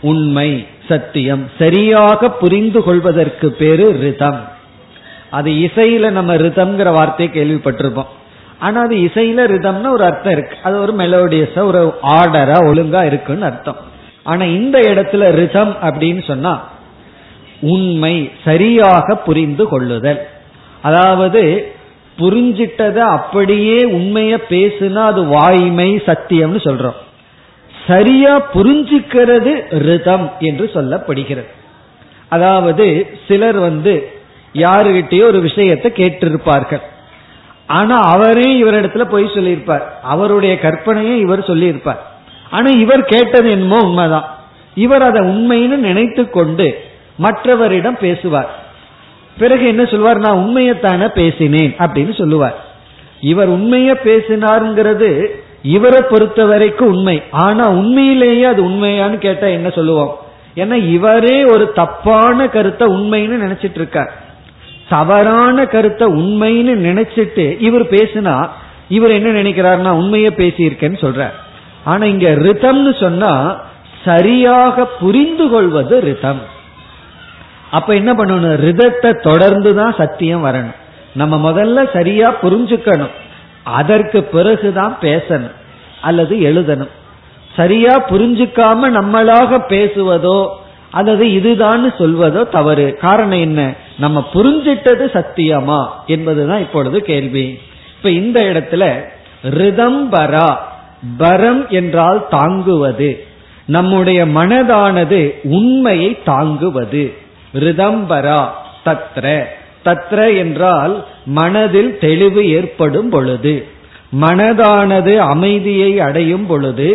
உண்மை சத்தியம். சரியாக புரிந்து கொள்வதற்கு பேரு ரிதம். அது இசையில நம்ம ரிதம்ங்கிற வார்த்தையை கேள்விப்பட்டிருப்போம். ஆனா அது இசையில ரிதம்னு ஒரு அர்த்தம் இருக்கு. அது ஒரு மெலோடியஸா ஒரு ஆர்டரா ஒழுங்கா இருக்குன்னு அர்த்தம். ஆனா இந்த இடத்துல ரிதம் அப்படின்னு சொன்னா உண்மை சரியாக புரிந்து கொள்ளுதல். அதாவது புரிஞ்சிட்டத அப்படியே உண்மைய பேசுனா அது வாய்மை சத்தியம்னு சொல்றோம். சரியா புரிஞ்சுக்கிறது ரிதம் என்று சொல்லப்படுகிறது. அதாவது சிலர் வந்து யாருகிட்டயோ ஒரு விஷயத்தை கேட்டிருப்பார்கள். ஆனா அவரே இவரிடத்துல போய் சொல்லியிருப்பார். அவருடைய கற்பனையை இவர் சொல்லியிருப்பார். ஆனா இவர் கேட்டது என்னமோ உண்மைதான். இவர் அதை உண்மைன்னு நினைத்து கொண்டு மற்றவரிடம் பேசுவார். பிறகு என்ன சொல்வார்? நான் உண்மையத்தான பேசினேன் அப்படின்னு சொல்லுவார். இவர் உண்மைய பேசினாருங்கிறது இவரை பொறுத்த வரைக்கும் உண்மை. ஆனா உண்மையிலேயே அது உண்மையான்னு கேட்டா என்ன சொல்லுவோம்? ஏன்னா இவரே ஒரு தப்பான கருத்தை உண்மைன்னு நினைச்சிட்டு இருக்கார் தவறான கருத்தை உண்மைன்னு நினைச்சிட்டு இவர் பேசினா இவர் என்ன நினைக்கிறார்னா உண்மையை பேசியிருக்கேன்னு சொல்ற ஆனா இங்க ரிதம்னு சொன்னா சரியாக புரிந்து கொள்வது ரிதம். அப்ப என்ன பண்ணணும்? ரிதத்தை தொடர்ந்து தான் சத்தியம் வரணும். நம்ம முதல்ல சரியா புரிஞ்சுக்கணும். அதற்கு பிறகுதான் பேசணும். அல்லது எழுதணும். சரியா புரிஞ்சுக்காம நம்மளாக பேசுவதோ அல்லது இதுதான் சொல்வதோ தவறு. காரணம் என்ன? நம்ம புரிஞ்சிட்டது சத்தியமா? என்பதுதான் இப்பொழுது கேள்வி. இப்ப இந்த இடத்துல ரிதம்பரா பரம் என்றால் தாங்குவது. நம்முடைய மனதானது உண்மையை தாங்குவது. ரிதம்பரா தத்ர. தத்ர என்றால் மனதில் தெளிவு ஏற்படும் பொழுது. மனதானது அமைதியை அடையும் பொழுது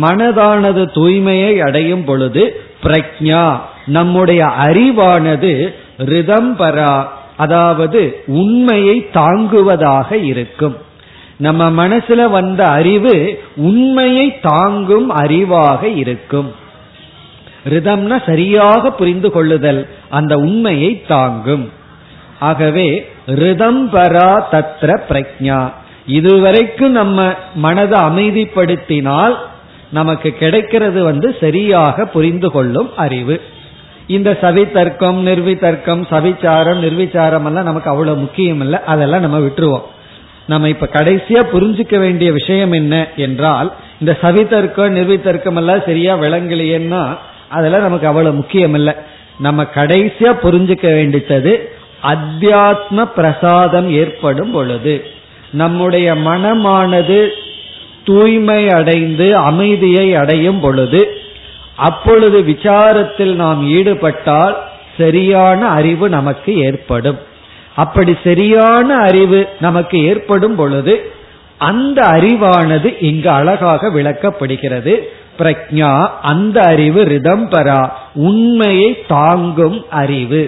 மனதானது தூய்மையை அடையும் பொழுது பிரக்ஞா நம்முடைய அறிவானது ரிதம்பரா அதாவது உண்மையை தாங்குவதாக இருக்கும். நம்ம மனசுல வந்த அறிவு உண்மையை தாங்கும் அறிவாக இருக்கும். ரிதம்னா சரியாக புரிந்து கொள்ளுதல். அந்த உண்மையை தாங்கும். ஆகவே ரிதம்பரா தத்ர பிரக்ஞா இதுவரைக்கும் நம்ம மனதை அமைதிப்படுத்தினால் நமக்கு கிடைக்கிறது வந்து சரியாக புரிந்து கொள்ளும் அறிவு. இந்த சவித்தர்க்கம் நிர்வித்தர்க்கம் சவிச்சாரம் நிர்விச்சாரம் எல்லாம் நமக்கு அவ்வளவு முக்கியம் இல்லை. அதெல்லாம் நம்ம விட்டுருவோம். நம்ம இப்ப கடைசியா புரிஞ்சுக்க வேண்டிய விஷயம் என்ன என்றால் இந்த சவித்தர்க்கம் நிர்வித்தர்க்கம் எல்லாம் சரியா விளங்கலையேன்னா அதெல்லாம் நமக்கு அவ்வளவு முக்கியம் இல்லை. நம்ம கடைசியா புரிஞ்சுக்க வேண்டித்தது அத்தியாத்ம பிரசாதம் ஏற்படும் பொழுது. நம்முடைய மனமானது தூய்மை அடைந்து அமைதியை அடையும் பொழுது அப்பொழுது விசாரத்தில் நாம் ஈடுபட்டால் சரியான அறிவு நமக்கு ஏற்படும். அப்படி சரியான அறிவு நமக்கு ஏற்படும் பொழுது அந்த அறிவானது இங்கு அழகாக விளக்கப்படுகிறது. பிரக்ஞா அந்த அறிவு ரிதம்பரா உண்மையை தாங்கும் அறிவு.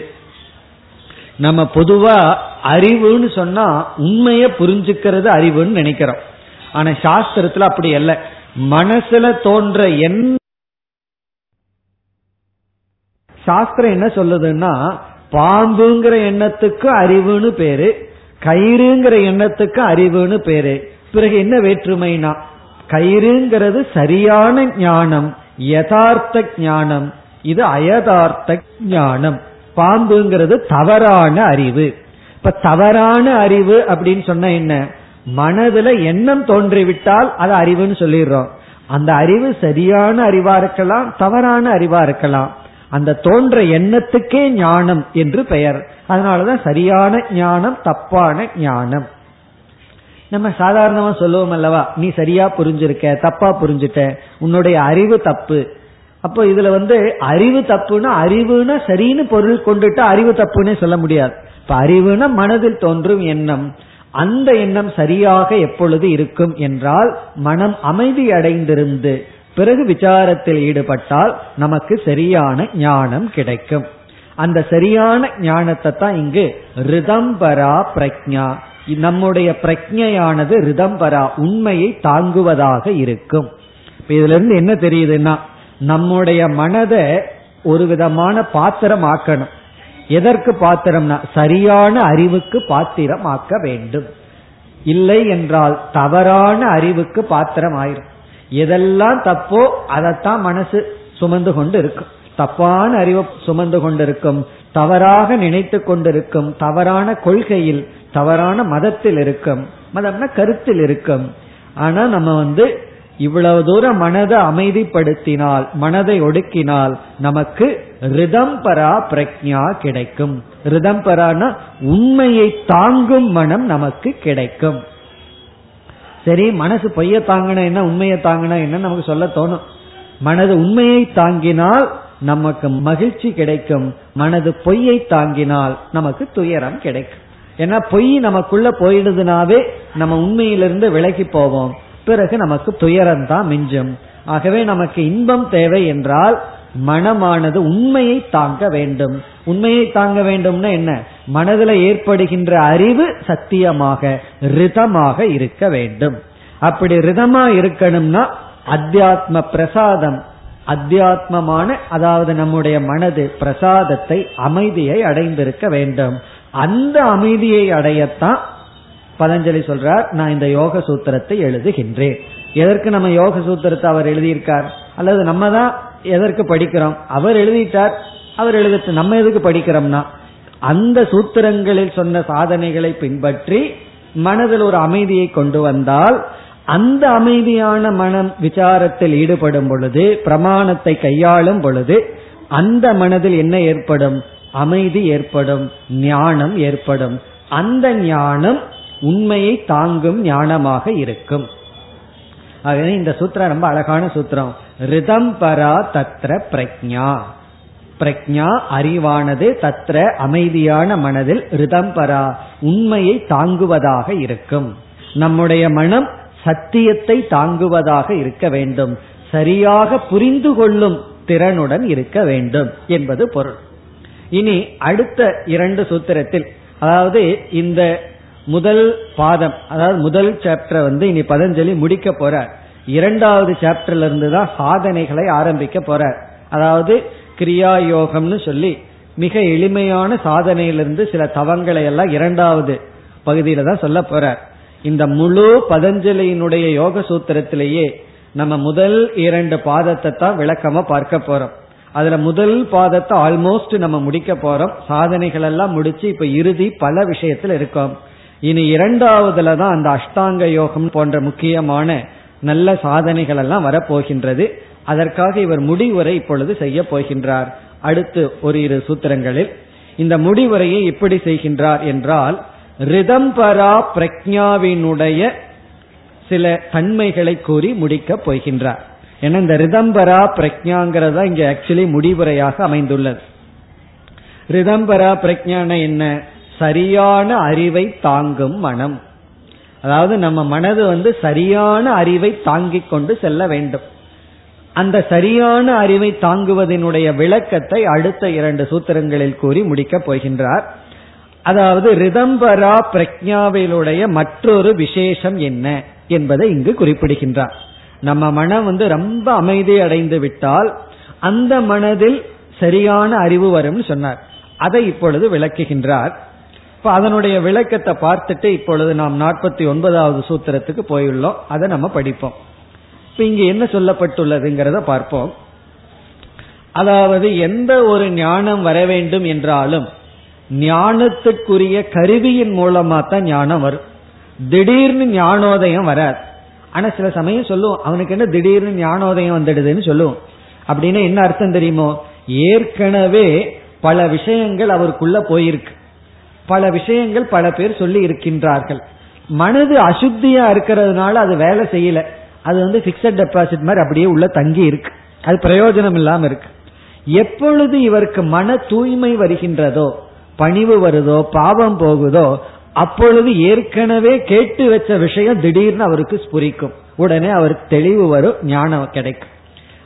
நம்ம பொதுவா அறிவுன்னு சொன்னா உண்மையை புரிஞ்சுக்கிறது அறிவுன்னு நினைக்கிறோம். ஆனா சாஸ்திரத்துல அப்படி அல்ல. மனசுல தோன்ற என்ன சாஸ்திரம் என்ன சொல்லுதுன்னா பாம்புங்கிற எண்ணத்துக்கு அறிவுன்னு பேரு கயிறுங்கிற எண்ணத்துக்கு அறிவுன்னு பேரு. பிறகு என்ன வேற்றுமைனா கயிறுங்கிறது சரியான ஞானம் யதார்த்த ஞானம். இது அயதார்த்த ஞானம். பாம்புங்கிறது தவறான அறிவு. இப்ப தவறான அறிவு அப்படின்னு சொன்ன என்ன? மனதுல எண்ணம் தோன்றிவிட்டால் அது அறிவுன்னு சொல்லிடுறோம். அந்த அறிவு சரியான அறிவா இருக்கலாம் தவறான அறிவா இருக்கலாம். அந்த தோன்ற எண்ணத்துக்கே ஞானம் என்று பெயர். அதனாலதான் சரியான ஞானம் தப்பான ஞானம். நம்ம சாதாரணமா சொல்லுவோம் அல்லவா? நீ சரியா புரிஞ்சிருக்க தப்பா புரிஞ்சுட்ட உன்னுடைய அறிவு தப்பு. அப்போ இதுல வந்து அறிவு தப்புன்னா அறிவுனா சரின்னு பொருள் கொண்டுட்டு அறிவு தப்புன்னு சொல்ல முடியாது. இப்ப அறிவுனா மனதில் தோன்றும் எண்ணம். அந்த எண்ணம் சரியாக எப்பொழுது இருக்கும் என்றால் மனம் அமைதி அடைந்திருந்து பிறகு விசாரத்தில் ஈடுபட்டால் நமக்கு சரியான ஞானம் கிடைக்கும். அந்த சரியான ஞானத்தை தான் இங்கு ரிதம்பரா பிரக்ஞா நம்முடைய பிரஜையானது ரிதம்பரா உண்மையை தாங்குவதாக இருக்கும். இதுல இருந்து என்ன தெரியுதுன்னா நம்முடைய மனதை ஒரு விதமான பாத்திரம் ஆக்கணும் எதற்கு பாத்திரம்னா சரியான அறிவுக்கு பாத்திரம் ஆக்க வேண்டும். இல்லை என்றால் தவறான அறிவுக்கு பாத்திரம் ஆயிரும் எதெல்லாம் தப்போ அதைத்தான் மனசு சுமந்து கொண்டு இருக்கும் தப்பான அறிவை சுமந்து கொண்டிருக்கும் தவறாக நினைத்து கொண்டிருக்கும் தவறான கொள்கையில் தவறான மதத்தில் இருக்கும். மதம்னா கருத்தில் இருக்கும். ஆனா நம்ம வந்து இவ்வளவு தூரம் மனதை அமைதிப்படுத்தினால் மனதை ஒடுக்கினால் நமக்கு ரிதம்பரா பிரக்ஞா கிடைக்கும். ரிதம்பரான உண்மையை தாங்கும் மனம் நமக்கு கிடைக்கும். சரி மனசு பொய்ய தாங்கினா என்ன உண்மையை தாங்கினா என்ன நமக்கு சொல்ல தோணும். மனது உண்மையை தாங்கினால் நமக்கு மகிழ்ச்சி கிடைக்கும். மனது பொய்யை தாங்கினால் நமக்கு துயரம் கிடைக்கும். ஏன்னா பொய் நமக்குள்ள போயிடுதுனாவே நம்ம உண்மையிலிருந்து விலகி போவோம். பிறகு நமக்கு துயரம் தான் மிஞ்சும். ஆகவே நமக்கு இன்பம் தேவை என்றால் மனமானது உண்மையை தாங்க வேண்டும். உண்மையை தாங்க வேண்டும்னா என்ன? மனதில் ஏற்படுகின்ற அறிவு சத்தியமாக ரிதமாக இருக்க வேண்டும். அப்படி ரிதமா இருக்கணும்னா அத்தியாத்ம பிரசாதம் அத்தியாத்மமான அதாவது நம்முடைய மனது பிரசாதத்தை அமைதியை அடைந்திருக்க வேண்டும். அந்த அமைதியை அடையத்தான் பதஞ்சலி சொல்றார் நான் இந்த யோக சூத்திரத்தை எழுதுகின்றேன். எதற்கு நம்ம யோக சூத்திரத்தை அவர் எழுதியிருக்கார்? அல்லது நம்ம தான் எதற்கு படிக்கிறோம்? அவர் எழுதிட்டார் அவர் எழுதிட்டு நம்ம எதுக்கு படிக்கிறோம்னா அந்த சூத்திரங்களில் சொன்ன சாதனைகளை பின்பற்றி மனதில் ஒரு அமைதியை கொண்டு வந்தால் அந்த அமைதியான மனம் விசாரத்தில் ஈடுபடும் பொழுது பிரமாணத்தை கையாளும் பொழுது அந்த மனதில் என்ன ஏற்படும்? அமைதி ஏற்படும் ஞானம் ஏற்படும். அந்த ஞானம் உண்மையை தாங்கும் ஞானமாக இருக்கும். ஆகவே இந்த சூத்திரம் ரொம்ப அழகான சூத்திரம். ரிதம்பரா தத்ர பிரக்ஞா பிரக்ஞா அறிவானது தத்ர அமைதியான மனதில் ரிதம்பரா உண்மையை தாங்குவதாக இருக்கும். நம்முடைய மனம் சத்தியத்தை தாங்குவதாக இருக்க வேண்டும். சரியாக புரிந்து கொள்ளும் திறனுடன் இருக்க வேண்டும் என்பது பொருள். இனி அடுத்த இரண்டு சூத்திரத்தில் அதாவது இந்த முதல் பாதம் அதாவது முதல் சாப்டர் வந்து இனி பதஞ்சலி முடிக்க போறார். இரண்டாவது சாப்டர்ல இருந்து தான் சாதனைகளை ஆரம்பிக்க போறார். அதாவது கிரியா யோகம்னு சொல்லி மிக எளிமையான சாதனையிலிருந்து சில தவங்களை எல்லாம் இரண்டாவது பகுதியில தான் சொல்ல போறார். இந்த முழு பதஞ்சலியினுடைய யோக சூத்திரத்திலேயே நம்ம முதல் இரண்டு பாதத்தை தான் விளக்கமா பார்க்க போறோம். அதுல முதல் பாதத்தை ஆல்மோஸ்ட் நம்ம முடிக்க போறோம். சாதனைகள் எல்லாம் முடிச்சு இப்ப இறுதி பல விஷயத்துல இருக்கோம். இனி இரண்டாவதுல தான் அந்த அஷ்டாங்க யோகம் போன்ற முக்கியமான நல்ல சாதனைகள் எல்லாம் வரப்போகின்றது. அதற்காக இவர் முடிவுரை இப்பொழுது செய்ய போகின்றார். அடுத்து ஒரு இரு சூத்திரங்களில். இந்த முடிவுரையை எப்படி செய்கின்றார் என்றால் ரிதம்பரா பிரக்ஞாவினுடைய சில தன்மைகளை கூறி முடிக்கப் போகின்றார். ஏன்னா இந்த ரிதம்பரா பிரக்ஞாங்கிறதா இங்க ஆக்சுவலி முடிவுரையாக அமைந்துள்ளது. ரிதம்பரா பிரஜான என்ன? சரியான அறிவை தாங்கும் மனம். அதாவது நம்ம மனது வந்து சரியான அறிவை தாங்கிக் கொண்டு செல்ல வேண்டும். அந்த சரியான அறிவை தாங்குவதனுடைய விளக்கத்தை அடுத்த இரண்டு சூத்திரங்களில் கூறி முடிக்கப் போகின்றார். அதாவது ரிதம்பரா பிரக்ஞாவிலுடைய மற்றொரு விசேஷம் என்ன என்பதை இங்கு குறிப்பிடுகின்றார். நம்ம மனம் வந்து ரொம்ப அமைதி அடைந்து விட்டால் அந்த மனதில் சரியான அறிவு வரும்னு சொன்னார். அதை இப்பொழுது விளக்குகின்றார். இப்ப அதனுடைய விளக்கத்தை பார்த்துட்டு இப்பொழுது நாம் நாற்பத்தி ஒன்பதாவது சூத்திரத்துக்கு போயுள்ளோம். அதை நம்ம படிப்போம். இப்ப இங்க என்ன சொல்லப்பட்டுள்ளதுங்கிறத பார்ப்போம். அதாவது எந்த ஒரு ஞானம் வர வேண்டும் என்றாலும் ஞானத்துக்குரிய கருவியின் மூலமா தான் ஞானம் வரும். திடீர்னு ஞானோதயம் வராது. ஆனா சில சமயம் சொல்லுவோம் அவனுக்கு என்ன திடீர்னு ஞானோதயம் வந்துடுதுன்னு சொல்லுவோம். அப்படின்னு என்ன அர்த்தம் தெரியுமோ? ஏற்கனவே பல விஷயங்கள் அவருக்குள்ள போயிருக்கு. பல விஷயங்கள் பல பேர் சொல்லி இருக்கின்றார்கள். மனது அசுத்தியா இருக்கிறதுனால அது வேலை செய்யல. அது வந்து பிக்சட் டெபாசிட் மாதிரி அப்படியே உள்ள தங்கி இருக்கு. அது பிரயோஜனம் இல்லாம இருக்கு. எப்பொழுது இவருக்கு மன தூய்மை வருகின்றதோ பணிவு வருதோ பாவம் போகுதோ அப்பொழுது ஏற்கனவே கேட்டு வச்ச விஷயம் திடீர்னு அவருக்கு ஸ்புரிக்கும். உடனே அவருக்கு தெளிவு வரும் ஞானம் கிடைக்கும்.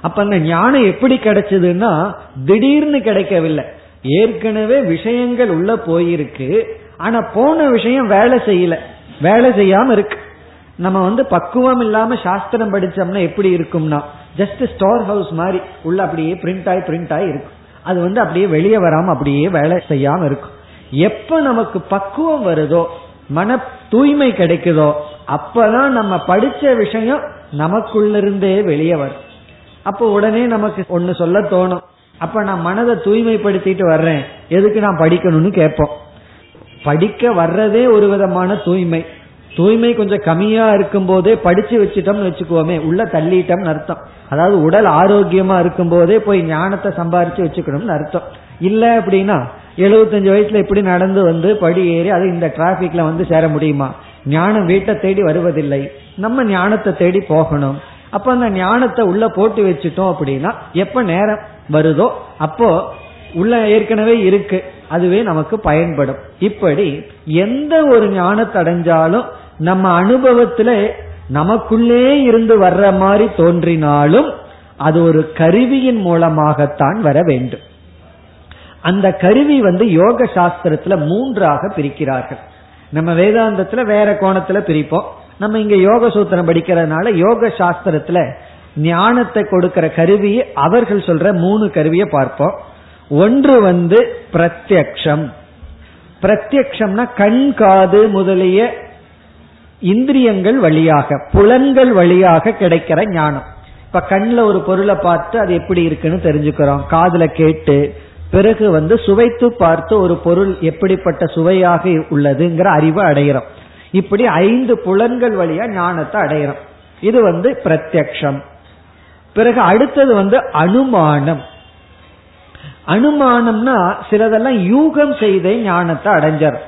அப்ப அந்த ஞானம் எப்படி கிடைச்சதுன்னா திடீர்னு கிடைக்கவில்லை. ஏற்கனவே விஷயங்கள் உள்ள போயிருக்கு ஆனா போன விஷயம் வேலை செய்யல. வேலை செய்யாம இருக்கு. நம்ம வந்து பக்குவம் இல்லாம சாஸ்திரம் படிச்சோம்னா எப்படி இருக்கும்னா ஜஸ்ட் ஸ்டோர் ஹவுஸ் மாதிரி உள்ள அப்படியே பிரிண்ட் ஆகி பிரிண்ட் ஆகி இருக்கும். அது வந்து அப்படியே வெளியே வராம அப்படியே வேலை செய்யாம இருக்கும். எப்ப நமக்கு பக்குவம் வருதோ மன தூய்மை கிடைக்குதோ அப்பதான் நம்ம படிச்ச விஷயம் நமக்குள்ளிருந்தே வெளியே வரும். அப்போ உடனே நமக்கு ஒன்னு சொல்ல தோணும். அப்ப நான் மனதை தூய்மைப்படுத்திட்டு வர்றேன். எதுக்கு நான் படிக்கணும்னு கேட்போம். படிக்க வர்றதே ஒரு விதமான தூய்மை. தூய்மை கொஞ்சம் கம்மியா இருக்கும் போதே படிச்சு வச்சுட்டோம்னு வச்சுக்குவோமே உள்ள தள்ளிட்டோம்னு அர்த்தம். அதாவது உடல் ஆரோக்கியமா இருக்கும் போதே போய் ஞானத்தை சம்பாரிச்சு வச்சுக்கணும்னு அர்த்தம். இல்ல அப்படின்னா எழுபத்தஞ்சு வயசுல இப்படி நடந்து வந்து படி ஏறி அது இந்த டிராபிக்ல வந்து சேர முடியுமா? ஞானம் வீட்டை தேடி வருவதில்லை. நம்ம ஞானத்தை தேடி போகணும். அப்ப அந்த ஞானத்தை உள்ள போட்டு வச்சுட்டோம் அப்படின்னா எப்ப நேரம் வருதோ அப்போ உள்ள ஏற்கனவே இருக்கு. அதுவே நமக்கு பயன்படும். இப்படி எந்த ஒரு ஞானத்தை அடைஞ்சாலும் நம்ம அனுபவத்துல நமக்குள்ளே இருந்து வர்ற மாதிரி தோன்றினாலும் அது ஒரு கருவியின் மூலமாகத்தான் வர வேண்டும். அந்த கருவி வந்து யோக சாஸ்திரத்துல மூன்றாக பிரிக்கிறார்கள். நம்ம வேதாந்தத்துல வேற கோணத்துல பிரிப்போம். நம்ம இங்க யோக சூத்திரம் படிக்கிறதுனால யோக சாஸ்திரத்துல ஞானத்தை கொடுக்கிற கருவியை அவர்கள் சொல்ற மூணு கருவியை பார்ப்போம். ஒன்று வந்து பிரத்யக்ஷம். பிரத்யக்ஷம்னா கண் காது முதலிய இந்திரியங்கள் வழியாக புலன்கள் வழியாக கிடைக்கிற ஞானம். இப்ப கண்ணில் ஒரு பொருளை பார்த்து அது எப்படி இருக்குன்னு தெரிஞ்சுக்கிறோம். காதுல கேட்டு பிறகு வந்து சுவைத்து பார்த்து ஒரு பொருள் எப்படிப்பட்ட சுவையாக உள்ளதுங்கிற அறிவை அடைகிறோம் இப்படி ஐந்து புலன்கள் வழியா ஞானத்தை அடையிறோம். இது வந்து பிரத்யக்ஷம். பிறகு அடுத்தது வந்து அனுமானம். அனுமானம்னா சிலதெல்லாம் யூகம் செய்தே ஞானத்தை அடைஞ்சிடும்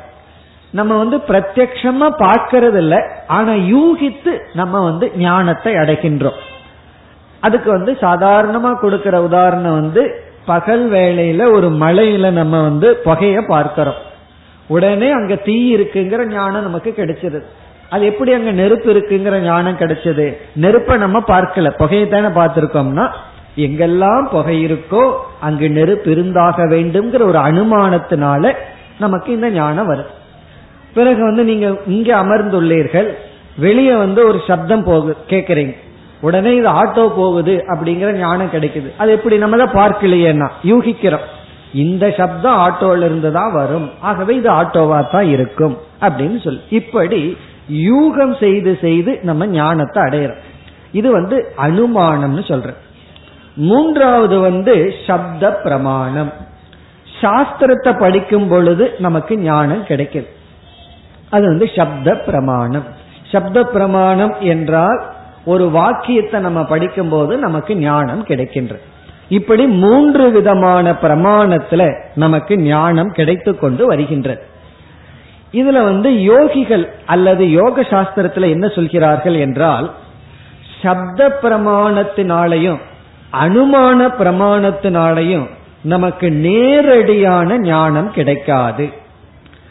நம்ம வந்து பிரத்யக்ஷமா பார்க்கறது இல்ல ஆனா யூகித்து நம்ம வந்து ஞானத்தை அடைகின்றோம். அதுக்கு வந்து சாதாரணமா கொடுக்கிற உதாரணம் வந்து பகல் வேளையில ஒரு மலையில நம்ம வந்து புகைய பார்க்கிறோம். உடனே அங்க தீ இருக்குங்கிற ஞானம் நமக்கு கிடைச்சது. அது எப்படி அங்க நெருப்பு இருக்குங்கிற ஞானம் கிடைச்சது? நெருப்பை நம்ம பார்க்கல. புகையை தானே பார்த்திருக்கோம்னா எங்கெல்லாம் புகை இருக்கோ அங்கு நெருப்பு இருந்தாக வேண்டும்ங்கிற ஒரு அனுமானத்தினால நமக்கு இந்த ஞானம் வரும் பிறகு வந்து நீங்க இங்க அமர்ந்துள்ளீர்கள் வெளியே வந்து ஒரு சப்தம் போகு கேக்குறீங்க. உடனே இது ஆட்டோ போகுது அப்படிங்கிற ஞானம் கிடைக்குது. அது எப்படி? நம்ம தான் பார்க்கலையேன்னா. யூகிக்கிறோம். இந்த சப்தம் ஆட்டோல இருந்து தான் வரும். ஆகவே இது ஆட்டோவா தான் இருக்கும் அப்படின்னு சொல்லி. இப்படி யூகம் செய்து செய்து நம்ம ஞானத்தை அடையிறோம். இது வந்து அனுமானம்னு சொல்ற மூன்றாவது வந்து சப்த பிரமாணம். சாஸ்திரத்தை படிக்கும் பொழுது நமக்கு ஞானம் கிடைக்குது. அது வந்து சப்த பிரமாணம். சப்த பிரமாணம் என்றால் ஒரு வாக்கியத்தை நம்ம படிக்கும் போது நமக்கு ஞானம் கிடைக்கின்றது இப்படி மூன்று விதமான பிரமாணத்துல நமக்கு ஞானம் கிடைத்து கொண்டு வருகின்றது இதுல வந்து யோகிகள் அல்லது யோக சாஸ்திரத்துல என்ன சொல்கிறார்கள் என்றால் சப்த பிரமாணத்தினாலையும் அனுமான பிரமாணத்தினாலையும் நமக்கு நேரடியான ஞானம் கிடைக்காது.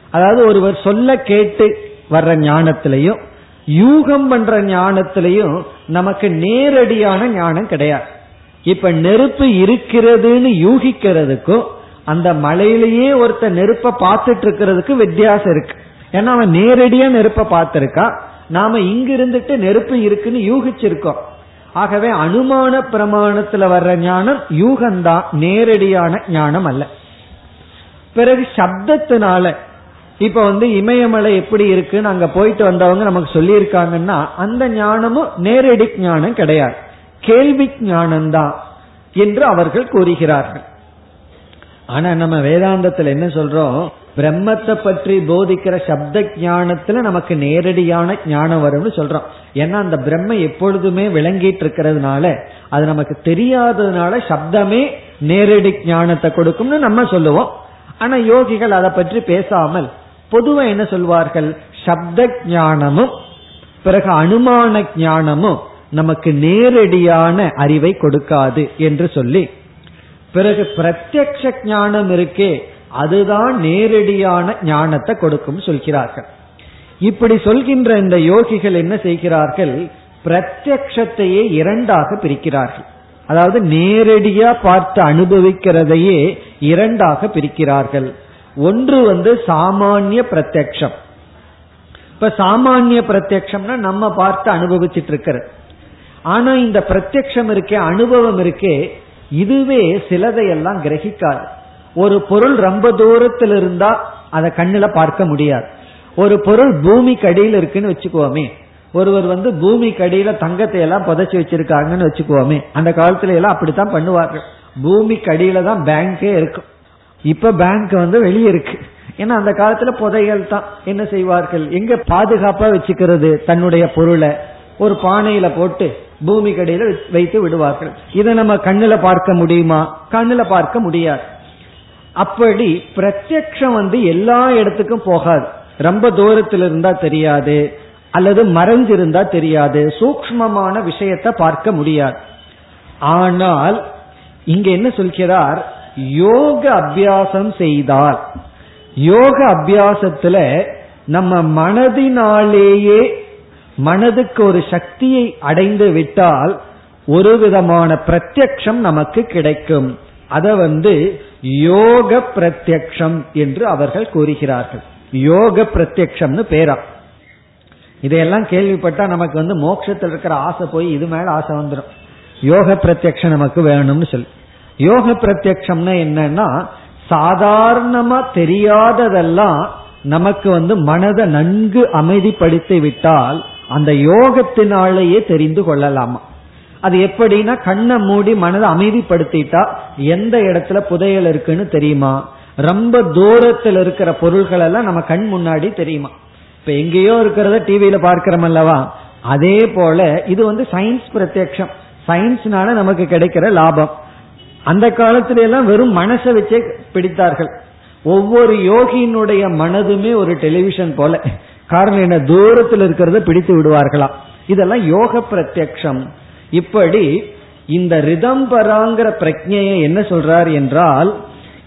அதாவது ஒருவர் சொல்ல கேட்டு வர்ற ஞானத்திலையும் யூகம் பண்ற ஞானத்திலையும் நமக்கு நேரடியான ஞானம் கிடையாது. இப்ப நெருப்பு இருக்கிறதுன்னு யூகிக்கிறதுக்கும் அந்த மலையிலேயே ஒருத்த நெருப்ப பார்த்துட்டு இருக்கிறதுக்கு வித்தியாசம் இருக்கு. ஏன்னா அவன் நேரடியா நெருப்ப பார்த்திருக்கா. நாம இங்க இருந்துட்டு நெருப்பு இருக்குன்னு யூகிச்சிருக்கோம். ஆகவே அனுமான பிரமாணத்துல வர்ற ஞானம் யூகம்தான் நேரடியான ஞானம் அல்ல. பிறகு சப்தத்தினால இப்ப வந்து இமயமலை எப்படி இருக்குன்னு அங்க போயிட்டு வந்தவங்க நமக்கு சொல்லியிருக்காங்கன்னா அந்த ஞானமும் நேரடி ஞானம் கிடையாது. கேள்வி ஞானம்தான் என்று அவர்கள் கூறுகிறார்கள். ஆனா நம்ம வேதாந்தத்துல என்ன சொல்றோம்? பிரம்மத்தை பற்றி போதிக்கிற சப்த ஞானத்துல நமக்கு நேரடியான ஞானம் வரும்னு சொல்றோம். ஏன்னா அந்த பிரம்ம எப்பொழுதுமே விளங்கிட்டு இருக்கிறதுனால அது நமக்கு தெரியாததுனால சப்தமே நேரடி ஞானத்தை கொடுக்கும்னு நம்ம சொல்லுவோம். ஆனா யோகிகள் அதை பற்றி பேசாமல் பொதுவா என்ன சொல்வார்கள்? சப்த ஞானமும் பிறகு அனுமான ஞானமும் நமக்கு நேரடியான அறிவை கொடுக்காது என்று சொல்லி பிறகு பிரத்யக்ஷ ஞானம் இருக்கே அதுதான் நேரடியான ஞானத்தை கொடுக்கும் சொல்கிறார்கள். இப்படி சொல்கின்ற இந்த யோகிகள் என்ன செய்கிறார்கள்? பிரத்யக்ஷத்தையே இரண்டாக பிரிக்கிறார்கள். அதாவது நேரடியா பார்த்து அனுபவிக்கிறதையே இரண்டாக பிரிக்கிறார்கள். ஒன்று வந்து சாமானிய பிரத்யக்ஷம். இப்ப சாமானிய பிரத்யக்ஷம்னா நம்ம பார்த்து அனுபவிச்சுட்டு இருக்கிறது. ஆனா இந்த பிரத்யக்ஷம் இருக்கே அனுபவம் இருக்கே இதுவே சிலதையெல்லாம் கிரகிக்காது. ஒரு பொருள் ரொம்ப தூரத்தில் இருந்தா அதை கண்ணுல பார்க்க முடியாது. ஒரு பொருள் பூமி கடியில் இருக்குன்னு வச்சுக்குவோமே ஒருவர் வந்து பூமி கடியில தங்கத்தை எல்லாம் புதைச்சி வச்சிருக்காங்கன்னு வச்சுக்குவோமே அந்த காலத்துல எல்லாம் அப்படித்தான் பண்ணுவார்கள். பூமி கடியில தான் பேங்கே இருக்கும். இப்ப பேங்க் வந்து வெளியே இருக்கு. ஏன்னா அந்த காலத்துல புதைகள் தான். என்ன செய்வார்கள்? எங்க பாதுகாப்பா வச்சுக்கிறது? தன்னுடைய பொருளை ஒரு பானையில போட்டு பூமி கடையில வைத்து விடுவார்கள். இதை நம்ம கண்ணுல பார்க்க முடியுமா? கண்ணுல பார்க்க முடியாது. அப்படி பிரத்யக்ஷம் வந்து எல்லா இடத்துக்கும் போகாது. ரொம்ப தூரத்தில் இருந்தா தெரியாது. அல்லது மறைஞ்சிருந்தா தெரியாது. சூக்மமான விஷயத்தை பார்க்க முடியாது. ஆனால் இங்க என்ன சொல்கிறார்? யோக அபியாசம் செய்தால் யோக அபியாசத்துல நம்ம மனதினாலேயே மனதுக்கு ஒரு சக்தியை அடைந்து விட்டால் ஒரு விதமான பிரத்யக்ஷம் நமக்கு கிடைக்கும். அத வந்து யோக பிரத்யக்ஷம் என்று அவர்கள் கூறுகிறார்கள். யோக பிரத்யக்ஷம்னு பேரா. இதையெல்லாம் கேள்விப்பட்டா நமக்கு வந்து மோட்சத்தில் இருக்கிற ஆசை போய் இது மேல ஆசை வந்துடும் யோக பிரத்யக்ஷம் நமக்கு வேணும்னு சொல்லி. யோக பிரத்யக்ஷம்னா என்னன்னா சாதாரணமா தெரியாததெல்லாம் நமக்கு வந்து மனதை நன்கு அமைதிப்படுத்தி விட்டால் அந்த யோகத்தினாலேயே தெரிந்து கொள்ளலாமா. அது எப்படின்னா கண்ணை மூடி மனதை அமைதிப்படுத்திட்டா எந்த இடத்துல புதையல் இருக்குன்னு தெரியுமா? ரொம்ப தூரத்தில் இருக்கிற பொருள்கள் எல்லாம் நம்ம கண் முன்னாடி தெரியுமா? இப்ப எங்கேயோ இருக்கிறத டிவியில பார்க்கிறோம் அல்லவா? அதே போல இது வந்து சயின்ஸ் பிரத்யக்ஷம். சயின்ஸ்னால நமக்கு கிடைக்கிற லாபம். அந்த காலத்துல எல்லாம் வெறும் மனசை வச்சே பிடித்தார்கள். ஒவ்வொரு யோகியினுடைய மனதுமே ஒரு டெலிவிஷன் போல. காரணம் என்ன? தூரத்தில் இருக்கிறத பிடித்து விடுவார்களாம். இதெல்லாம் யோக பிரத்யக்ஷம். இப்படி இந்த ரிதம்பராங்கிற பிரஜையை என்ன சொல்றார் என்றால்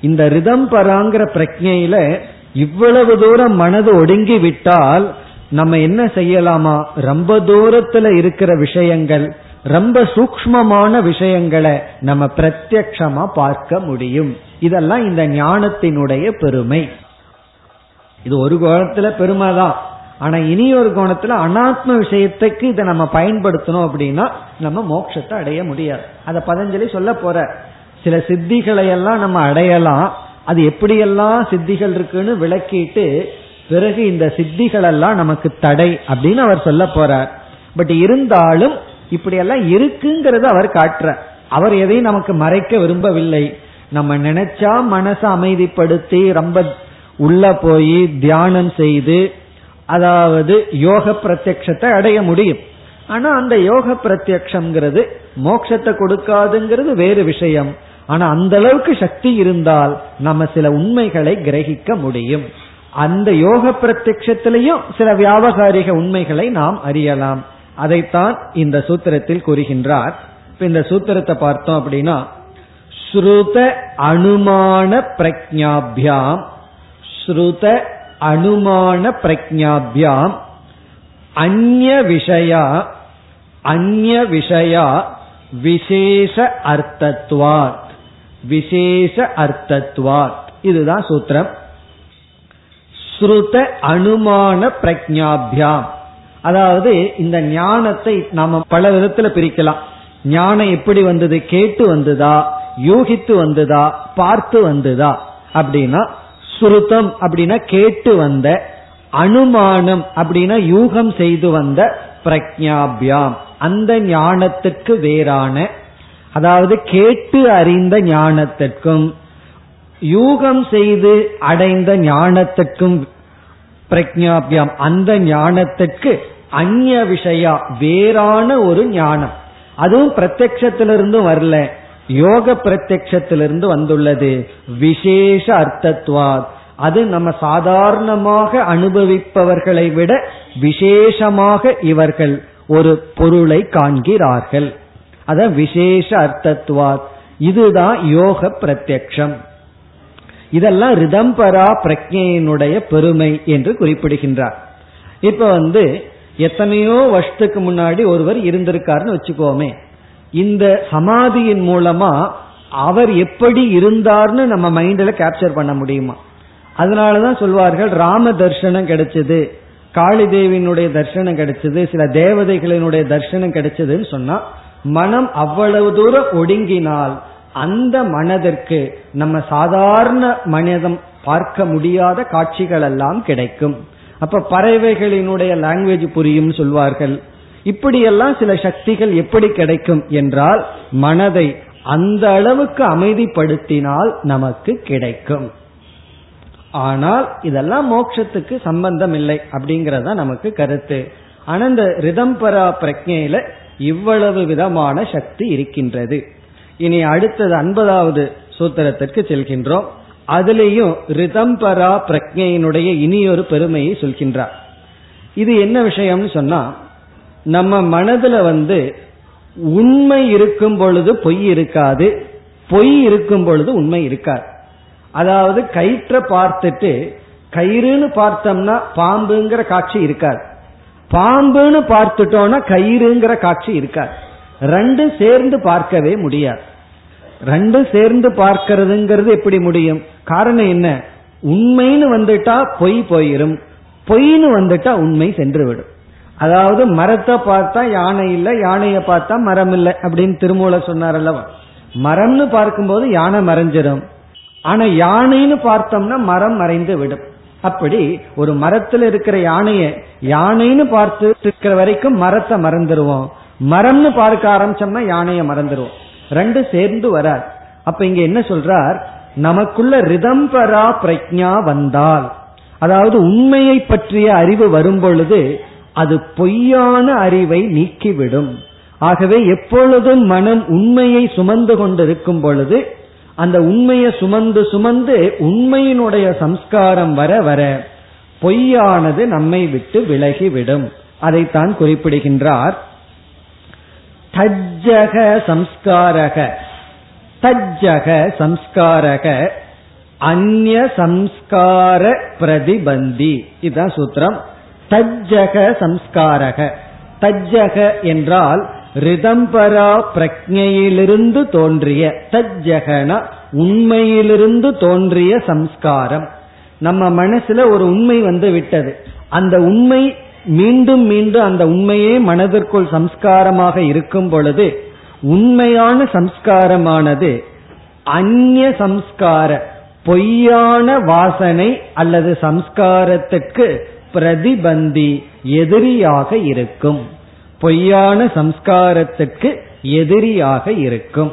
இந்த ரிதம்பராங்கிற பிரஜையில இவ்வளவு தூரம் மனது ஒடுங்கி விட்டால் நம்ம என்ன செய்யலாமா? ரொம்ப தூரத்துல இருக்கிற விஷயங்கள் ரொம்ப சூக்மமான விஷயங்களை நம்ம பிரத்யக்ஷமா பார்க்க முடியும். இதெல்லாம் இந்த ஞானத்தினுடைய பெருமை. இது ஒரு கோணத்துல பெருமை தான் ஆனா இனி ஒரு கோணத்துல அனாத்ம விஷயத்துக்கு இதை நம்ம பயன்படுத்தணும் அப்படின்னா நம்ம மோட்சத்தை அடைய முடியாது. அதை பதஞ்சலி சொல்ல போற. சில சித்திகளை எல்லாம் நம்ம அடையலாம். அது எப்படியெல்லாம் சித்திகள் இருக்குன்னு விளக்கிட்டு பிறகு இந்த சித்திகள் எல்லாம் நமக்கு தடை அப்படின்னு அவர் சொல்ல போறார். பட் இருந்தாலும் இப்படி எல்லாம் இருக்குங்கிறத அவர் காட்டுற அவர் எதையும் நமக்கு மறைக்க விரும்பவில்லை. நம்ம நினைச்சா மனசை அமைதிப்படுத்தி ரொம்ப உள்ள போய் தியானம் செய்து அதாவது யோக பிரத்யக்ஷத்தை அடைய முடியும். ஆனா அந்த யோக பிரத்யக்ஷங்கிறது மோட்சத்தை கொடுக்காதுங்கிறது வேறு விஷயம். ஆனா அந்த அளவுக்கு சக்தி இருந்தால் நம்ம சில உண்மைகளை கிரகிக்க முடியும். அந்த யோக பிரத்யத்திலையும் சில வியாபகாரிக உண்மைகளை நாம் அறியலாம். அதைத்தான் இந்த சூத்திரத்தில் கூறுகின்றார். இப்ப இந்த சூத்திரத்தை பார்த்தோம் அப்படின்னா ஸ்ருத அனுமான பிரஜாபியாம் ஸ்ருத அனுமான பிரஜாபியாம் அந்நிய விஷயா அந்நிய விஷயா விசேஷ அர்த்தத்வாத் விசேஷ அர்த்தத்வாத். இதுதான் சூத்திரம். ஸ்ருத அனுமான பிரஜாபியாம் அதாவது இந்த ஞானத்தை நாம பல விதத்துல பிரிக்கலாம். ஞானம் எப்படி வந்தது? கேட்டு வந்ததா? யூகித்து வந்ததா? பார்த்து வந்ததா? அப்படின்னா சுருத்தம் அப்படின்னா கேட்டு வந்த அனுமானம் அப்படின்னா யூகம் செய்து வந்த பிரக்ஞாபியாம் அந்த ஞானத்துக்கு வேறான அதாவது கேட்டு அறிந்த ஞானத்திற்கும் யூகம் செய்து அடைந்த ஞானத்துக்கும் பிரக்ஞாபியம் அந்த ஞானத்துக்கு அந்நிய விஷயா வேறான ஒரு ஞானம். அதுவும் பிரத்யத்திலிருந்து வரல. யோக பிரத்யத்திலிருந்து வந்துள்ளது. விசேஷ அர்த்தத்வாத். அது நம்ம சாதாரணமாக அனுபவிப்பவர்களை விட விசேஷமாக இவர்கள் ஒரு பொருளை காண்கிறார்கள். அத விசேஷ அர்த்தத்வாத். இதுதான் யோக பிரத்யக்ஷம். இதெல்லாம் ரிதம்பரா பிரஜையினுடைய பெருமை என்று குறிப்பிடுகின்றார். இப்ப வந்து எத்தனையோ வருஷத்துக்கு முன்னாடி ஒருவர் இருந்திருக்காருன்னு வச்சுக்கோமே. இந்த சமாதியின் மூலமா அவர் எப்படி இருந்தார்னு நம்ம மைண்ட்ல கேப்சர் பண்ண முடியுமா? அதனாலதான் சொல்வார்கள் ராம தர்சனம் கிடைச்சது காளி தேவியினுடைய தர்சனம் கிடைச்சது சில தேவதைகளினுடைய தர்சனம் கிடைச்சதுன்னு சொன்னா மனம் அவ்வளவு தூரம் ஒடுங்கினால் அந்த மனதிற்கு நம்ம சாதாரண மனிதம் பார்க்க முடியாத காட்சிகள் எல்லாம் கிடைக்கும். அப்ப பறவைகளினுடைய லாங்குவேஜ் புரியும் சொல்வார்கள். இப்படியெல்லாம் சில சக்திகள் எப்படி கிடைக்கும் என்றால் மனதை அந்த அளவுக்கு அமைதிப்படுத்தினால் நமக்கு கிடைக்கும். ஆனால் இதெல்லாம் மோட்சத்துக்கு சம்பந்தம் இல்லை அப்படிங்கறத நமக்கு கருத்து. ஆனா இந்த ரிதம்பரா பிரஜையில இவ்வளவு விதமான சக்தி இருக்கின்றது. இனி அடுத்தது ஐம்பதாவது சூத்திரத்திற்கு செல்கின்றோம். அதுலேயும் ரிதம்பரா பிரஜையினுடைய இனியொரு பெருமையை சொல்கின்றார். இது என்ன விஷயம்னு சொன்னா நம்ம மனதுல வந்து உண்மை இருக்கும் பொழுது பொய் இருக்காது பொய் இருக்கும் பொழுது உண்மை இருக்காது. அதாவது கயிற்ற பார்த்துட்டு கயிறுன்னு பார்த்தோம்னா பாம்புங்கிற காட்சி இருக்காது. பாம்புன்னு பார்த்துட்டோம்னா கயிறுங்கிற காட்சி இருக்காது. ரெண்டும் சேர்ந்து பார்க்கவே முடியாது. ரெண்டும் சேர்ந்து பார்க்கறதுங்கிறது எப்படி முடியும்? காரணம் என்ன? உண்மைன்னு வந்துட்டா பொய் போயிரும். பொய்னு வந்துட்டா உண்மை சென்று விடும் அதாவது மரத்தை பார்த்தா யானை இல்லை யானையை பார்த்தா மரம் இல்லை அப்படின்னு திருமூல சொன்னார் அல்லவா மரம்னு பார்க்கும்போது யானை மறைஞ்சிடும் ஆனா யானைன்னு பார்த்தோம்னா மரம் மறைந்து விடும். அப்படி ஒரு மரத்துல இருக்கிற யானைய யானைன்னு பார்த்து இருக்கிற வரைக்கும் மரத்தை மறந்துடுவோம் மரம்னு பார்க்க ஆரம்பிச்சோம்னா யானையை மறந்துடுவோம் ரெண்டு சேர்ந்து வராது. அப்ப இங்க என்ன சொல்றார்? நமக்குள்ள ரிதம்பரா பிரஜா வந்தால். அதாவது உண்மையை பற்றிய அறிவு வரும் பொழுது அது பொய்யான அறிவை நீக்கிவிடும். ஆகவே எப்பொழுதும் மனம் உண்மையை சுமந்து கொண்டிருக்கும் பொழுது அந்த உண்மையை சுமந்து சுமந்து உண்மையினுடைய சம்ஸ்காரம் வர வர பொய்யானது நம்மை விட்டு விலகிவிடும். அதைத்தான் குறிப்பிடுகின்றார். தஜ்ஜக சம்ஸ்காரக. தஜ்ஜக சம்ஸ்காரக அந்ய சம்ஸ்கார பிரதிபந்தி. இதுதான் சூத்திரம். தஜ்ஜக சம்ஸ்காரக. தஜ்ஜக என்றால் ரிதம்பரா பிரக்ஞையிலிருந்து தோன்றிய தஜ்ஜகன உண்மையிலிருந்து தோன்றிய சம்ஸ்காரம். நம்ம மனசுல ஒரு உண்மை வந்து விட்டது. அந்த உண்மை மீண்டும் மீண்டும் அந்த உண்மையே மனதிற்குள் சம்ஸ்காரமாக இருக்கும் பொழுது உண்மையான சம்ஸ்காரமானது அந்நிய சம்ஸ்கார பொய்யான வாசனை அல்லது சம்ஸ்காரத்துக்கு பிரதிபந்தி எதிரியாக இருக்கும். பொய்யான சம்ஸ்காரத்துக்கு எதிரியாக இருக்கும்.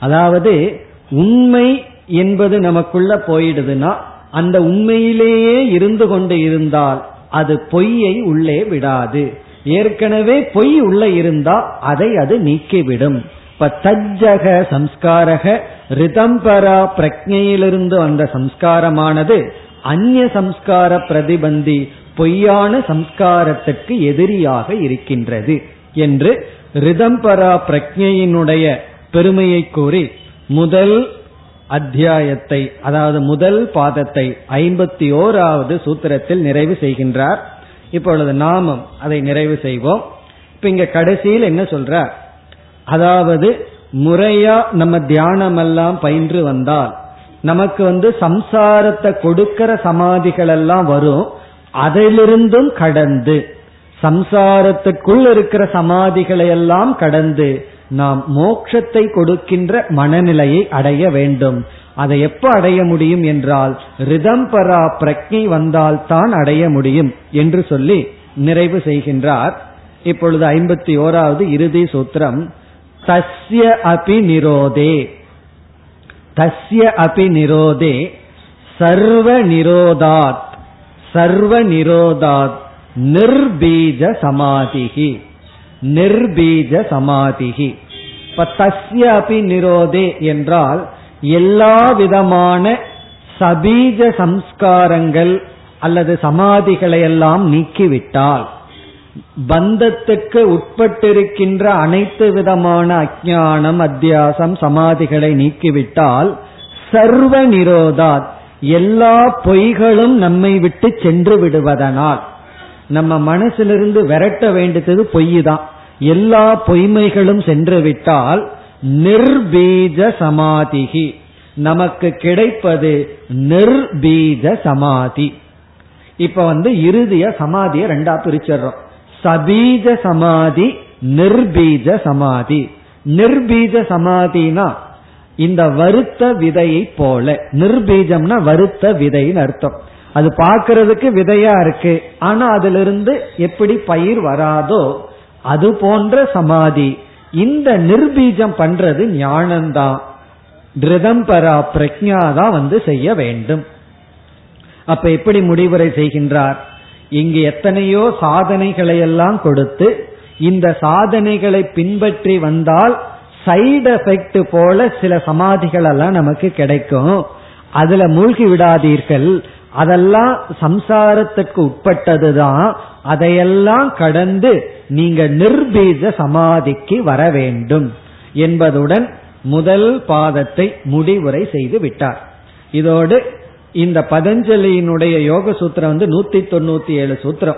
அதாவது உண்மை என்பது நமக்குள்ள போயிடுதுன்னா அந்த உண்மையிலேயே இருந்து கொண்டு இருந்தால் அது பொய்யை உள்ளே விடாது. ஏற்கனவே பொய் உள்ள இருந்தா அதை அது நீக்கிவிடும். இப்ப தஜ்ஜக சம்ஸ்காரக ரிதம்பரா பிரக்ஞையிலிருந்து வந்த சம்ஸ்காரமானது அந்நிய சம்ஸ்கார பிரதிபந்தி பொய்யான சம்ஸ்காரத்துக்கு எதிரியாக இருக்கின்றது என்று ரிதம்பரா பிரக்ஞையினுடைய பெருமையை கூறி முதல் அத்தியாயத்தை அதாவது முதல் பாதத்தை ஐம்பத்தி ஓராவது சூத்திரத்தில் நிறைவு செய்கின்றார். இப்பொழுது நாமம் அதை நிறைவு செய்வோம். இப்ப இங்க கடைசியில் என்ன சொல்ற? அதாவது முறையா நம்ம தியானம் எல்லாம் பயின்று வந்தால் நமக்கு வந்து சம்சாரத்தை கொடுக்கிற சமாதிகள் எல்லாம் வரும். அதிலிருந்தும் கடந்து சம்சாரத்துக்குள் இருக்கிற சமாதிகளை எல்லாம் கடந்து நாம் மோட்சத்தை கொடுக்கின்ற மனநிலையை அடைய வேண்டும். அதை எப்ப அடைய முடியும் என்றால் ரிதம்பரா பிரக்ஞை வந்தால் தான் அடைய முடியும் என்று சொல்லி நிறைவு செய்கின்றார். இப்பொழுது ஐம்பத்தி ஓராவது இறுதி சூத்திரம் தஸ்ய அபி நிரோதே. தஸ்ய அபி நிரோதே. சர்வ நிரோதாத். சர்வ நிரோதாத். நிர்பீஜ சமாதிகி நிர்பீஜ சமாதிகி இப்ப தஸ்ய அபி நிரோதே என்றால் எல்லா விதமான சபீஜ சம்ஸ்காரங்கள் அல்லது சமாதிகளை எல்லாம் நீக்கிவிட்டால் பந்தத்துக்கு உட்பட்டிருக்கின்ற அனைத்து விதமான அஜானம் அத்தியாசம் சமாதிகளை நீக்கிவிட்டால் சர்வ நிரோதாத் எல்லா பொய்களும் நம்மை விட்டு சென்று விடுவதனால் நம்ம மனசிலிருந்து விரட்ட வேண்டியது பொய் தான் எல்லா பொய்மைகளும் சென்று விட்டால் நிர்பீஜ சமாதிகி நமக்கு கிடைப்பது நிர்பீஜ சமாதி. இப்ப வந்து இறுதிய சமாதியை ரெண்டா பிரிச்சிடறோம். சபீஜ சமாதி நிர்பீஜ சமாதி. நிர்பீஜ சமாதினா இந்த வருத்த விதையை போல. நிர்பீஜம்னா வருத்த விதைன்னு அர்த்தம். அது பார்க்கறதுக்கு விதையா இருக்கு. ஆனா அதுல இருந்து எப்படி பயிர் வராதோ அது போன்ற சமாதி. இந்த நிர்பீஜம் பண்றது ஞானம்தான் திருதம்பரா பிரக்ஞா தான் வந்து செய்ய வேண்டும். அப்ப எப்படி முடிவுரை செய்கின்றார்? இங்கு எத்தனையோ சாதனைகளை எல்லாம் கொடுத்து இந்த சாதனைகளை பின்பற்றி வந்தால் சைடு எஃபெக்ட் போல சில சமாதிகள் எல்லாம் நமக்கு கிடைக்கும். அதுல மூழ்கி விடாதீர்கள். அதெல்லாம் சம்சாரத்துக்கு உட்பட்டதுதான் அதையெல்லாம் கடந்து நீங்க நிர்பீஜ சமாதிக்கு வர வேண்டும் என்பதுடன் முதல் பாதத்தை முடிவுரை செய்து விட்டார். இதோடு இந்த பதஞ்சலியினுடைய யோக சூத்திரம் வந்து நூத்தி தொண்ணூத்தி ஏழு சூத்திரம்.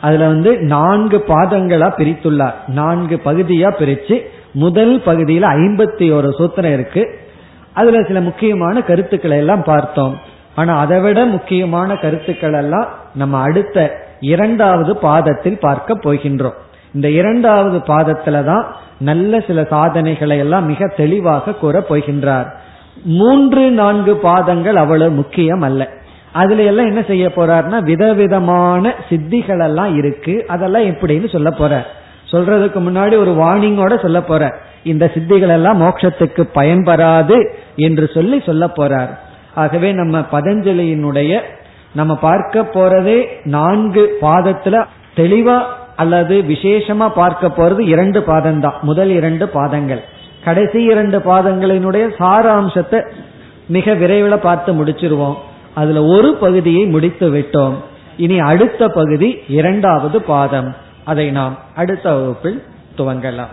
அதுல வந்து நான்கு பாதங்களா பிரித்துள்ளார். நான்கு பகுதியா பிரிச்சு முதல் பகுதியில் ஐம்பத்தி ஒரு சூத்திரம் இருக்கு. அதுல சில முக்கியமான கருத்துக்களை எல்லாம் பார்த்தோம். ஆனா அதை விட முக்கியமான கருத்துக்கள் எல்லாம் நம்ம அடுத்த இரண்டாவது பாதத்தில் பார்க்க போகின்றோம். இந்த இரண்டாவது பாதத்துல தான் நல்ல சில சாதனைகளை எல்லாம் மிக தெளிவாக கூற போகின்றார். மூன்று நான்கு பாதங்கள் அவ்வளவு முக்கியம் அல்ல. அதுல எல்லாம் என்ன செய்ய போறார்னா விதவிதமான சித்திகள் எல்லாம் இருக்கு. அதெல்லாம் எப்படின்னு சொல்ல போற சொல்றதுக்கு முன்னாடி ஒரு வார்னிங்கோட சொல்ல போற இந்த சித்திகள் எல்லாம் மோட்சத்துக்கு பயன்பெறாது என்று சொல்லி சொல்ல போறார். ஆகவே நம்ம பதஞ்சலியினுடைய நம்ம பார்க்க போறதே நான்கு பாதத்துல தெளிவா அல்லது விசேஷமா பார்க்க போறது இரண்டு பாதம் தான் முதல் இரண்டு பாதங்கள். கடைசி இரண்டு பாதங்களினுடைய சாராம்சத்தை மிக விரைவில் பார்த்து முடிச்சிருவோம். அதுல ஒரு பகுதியை முடித்து விட்டோம். இனி அடுத்த பகுதி இரண்டாவது பாதம். அதை நாம் அடுத்த வகுப்பில் துவங்கலாம்.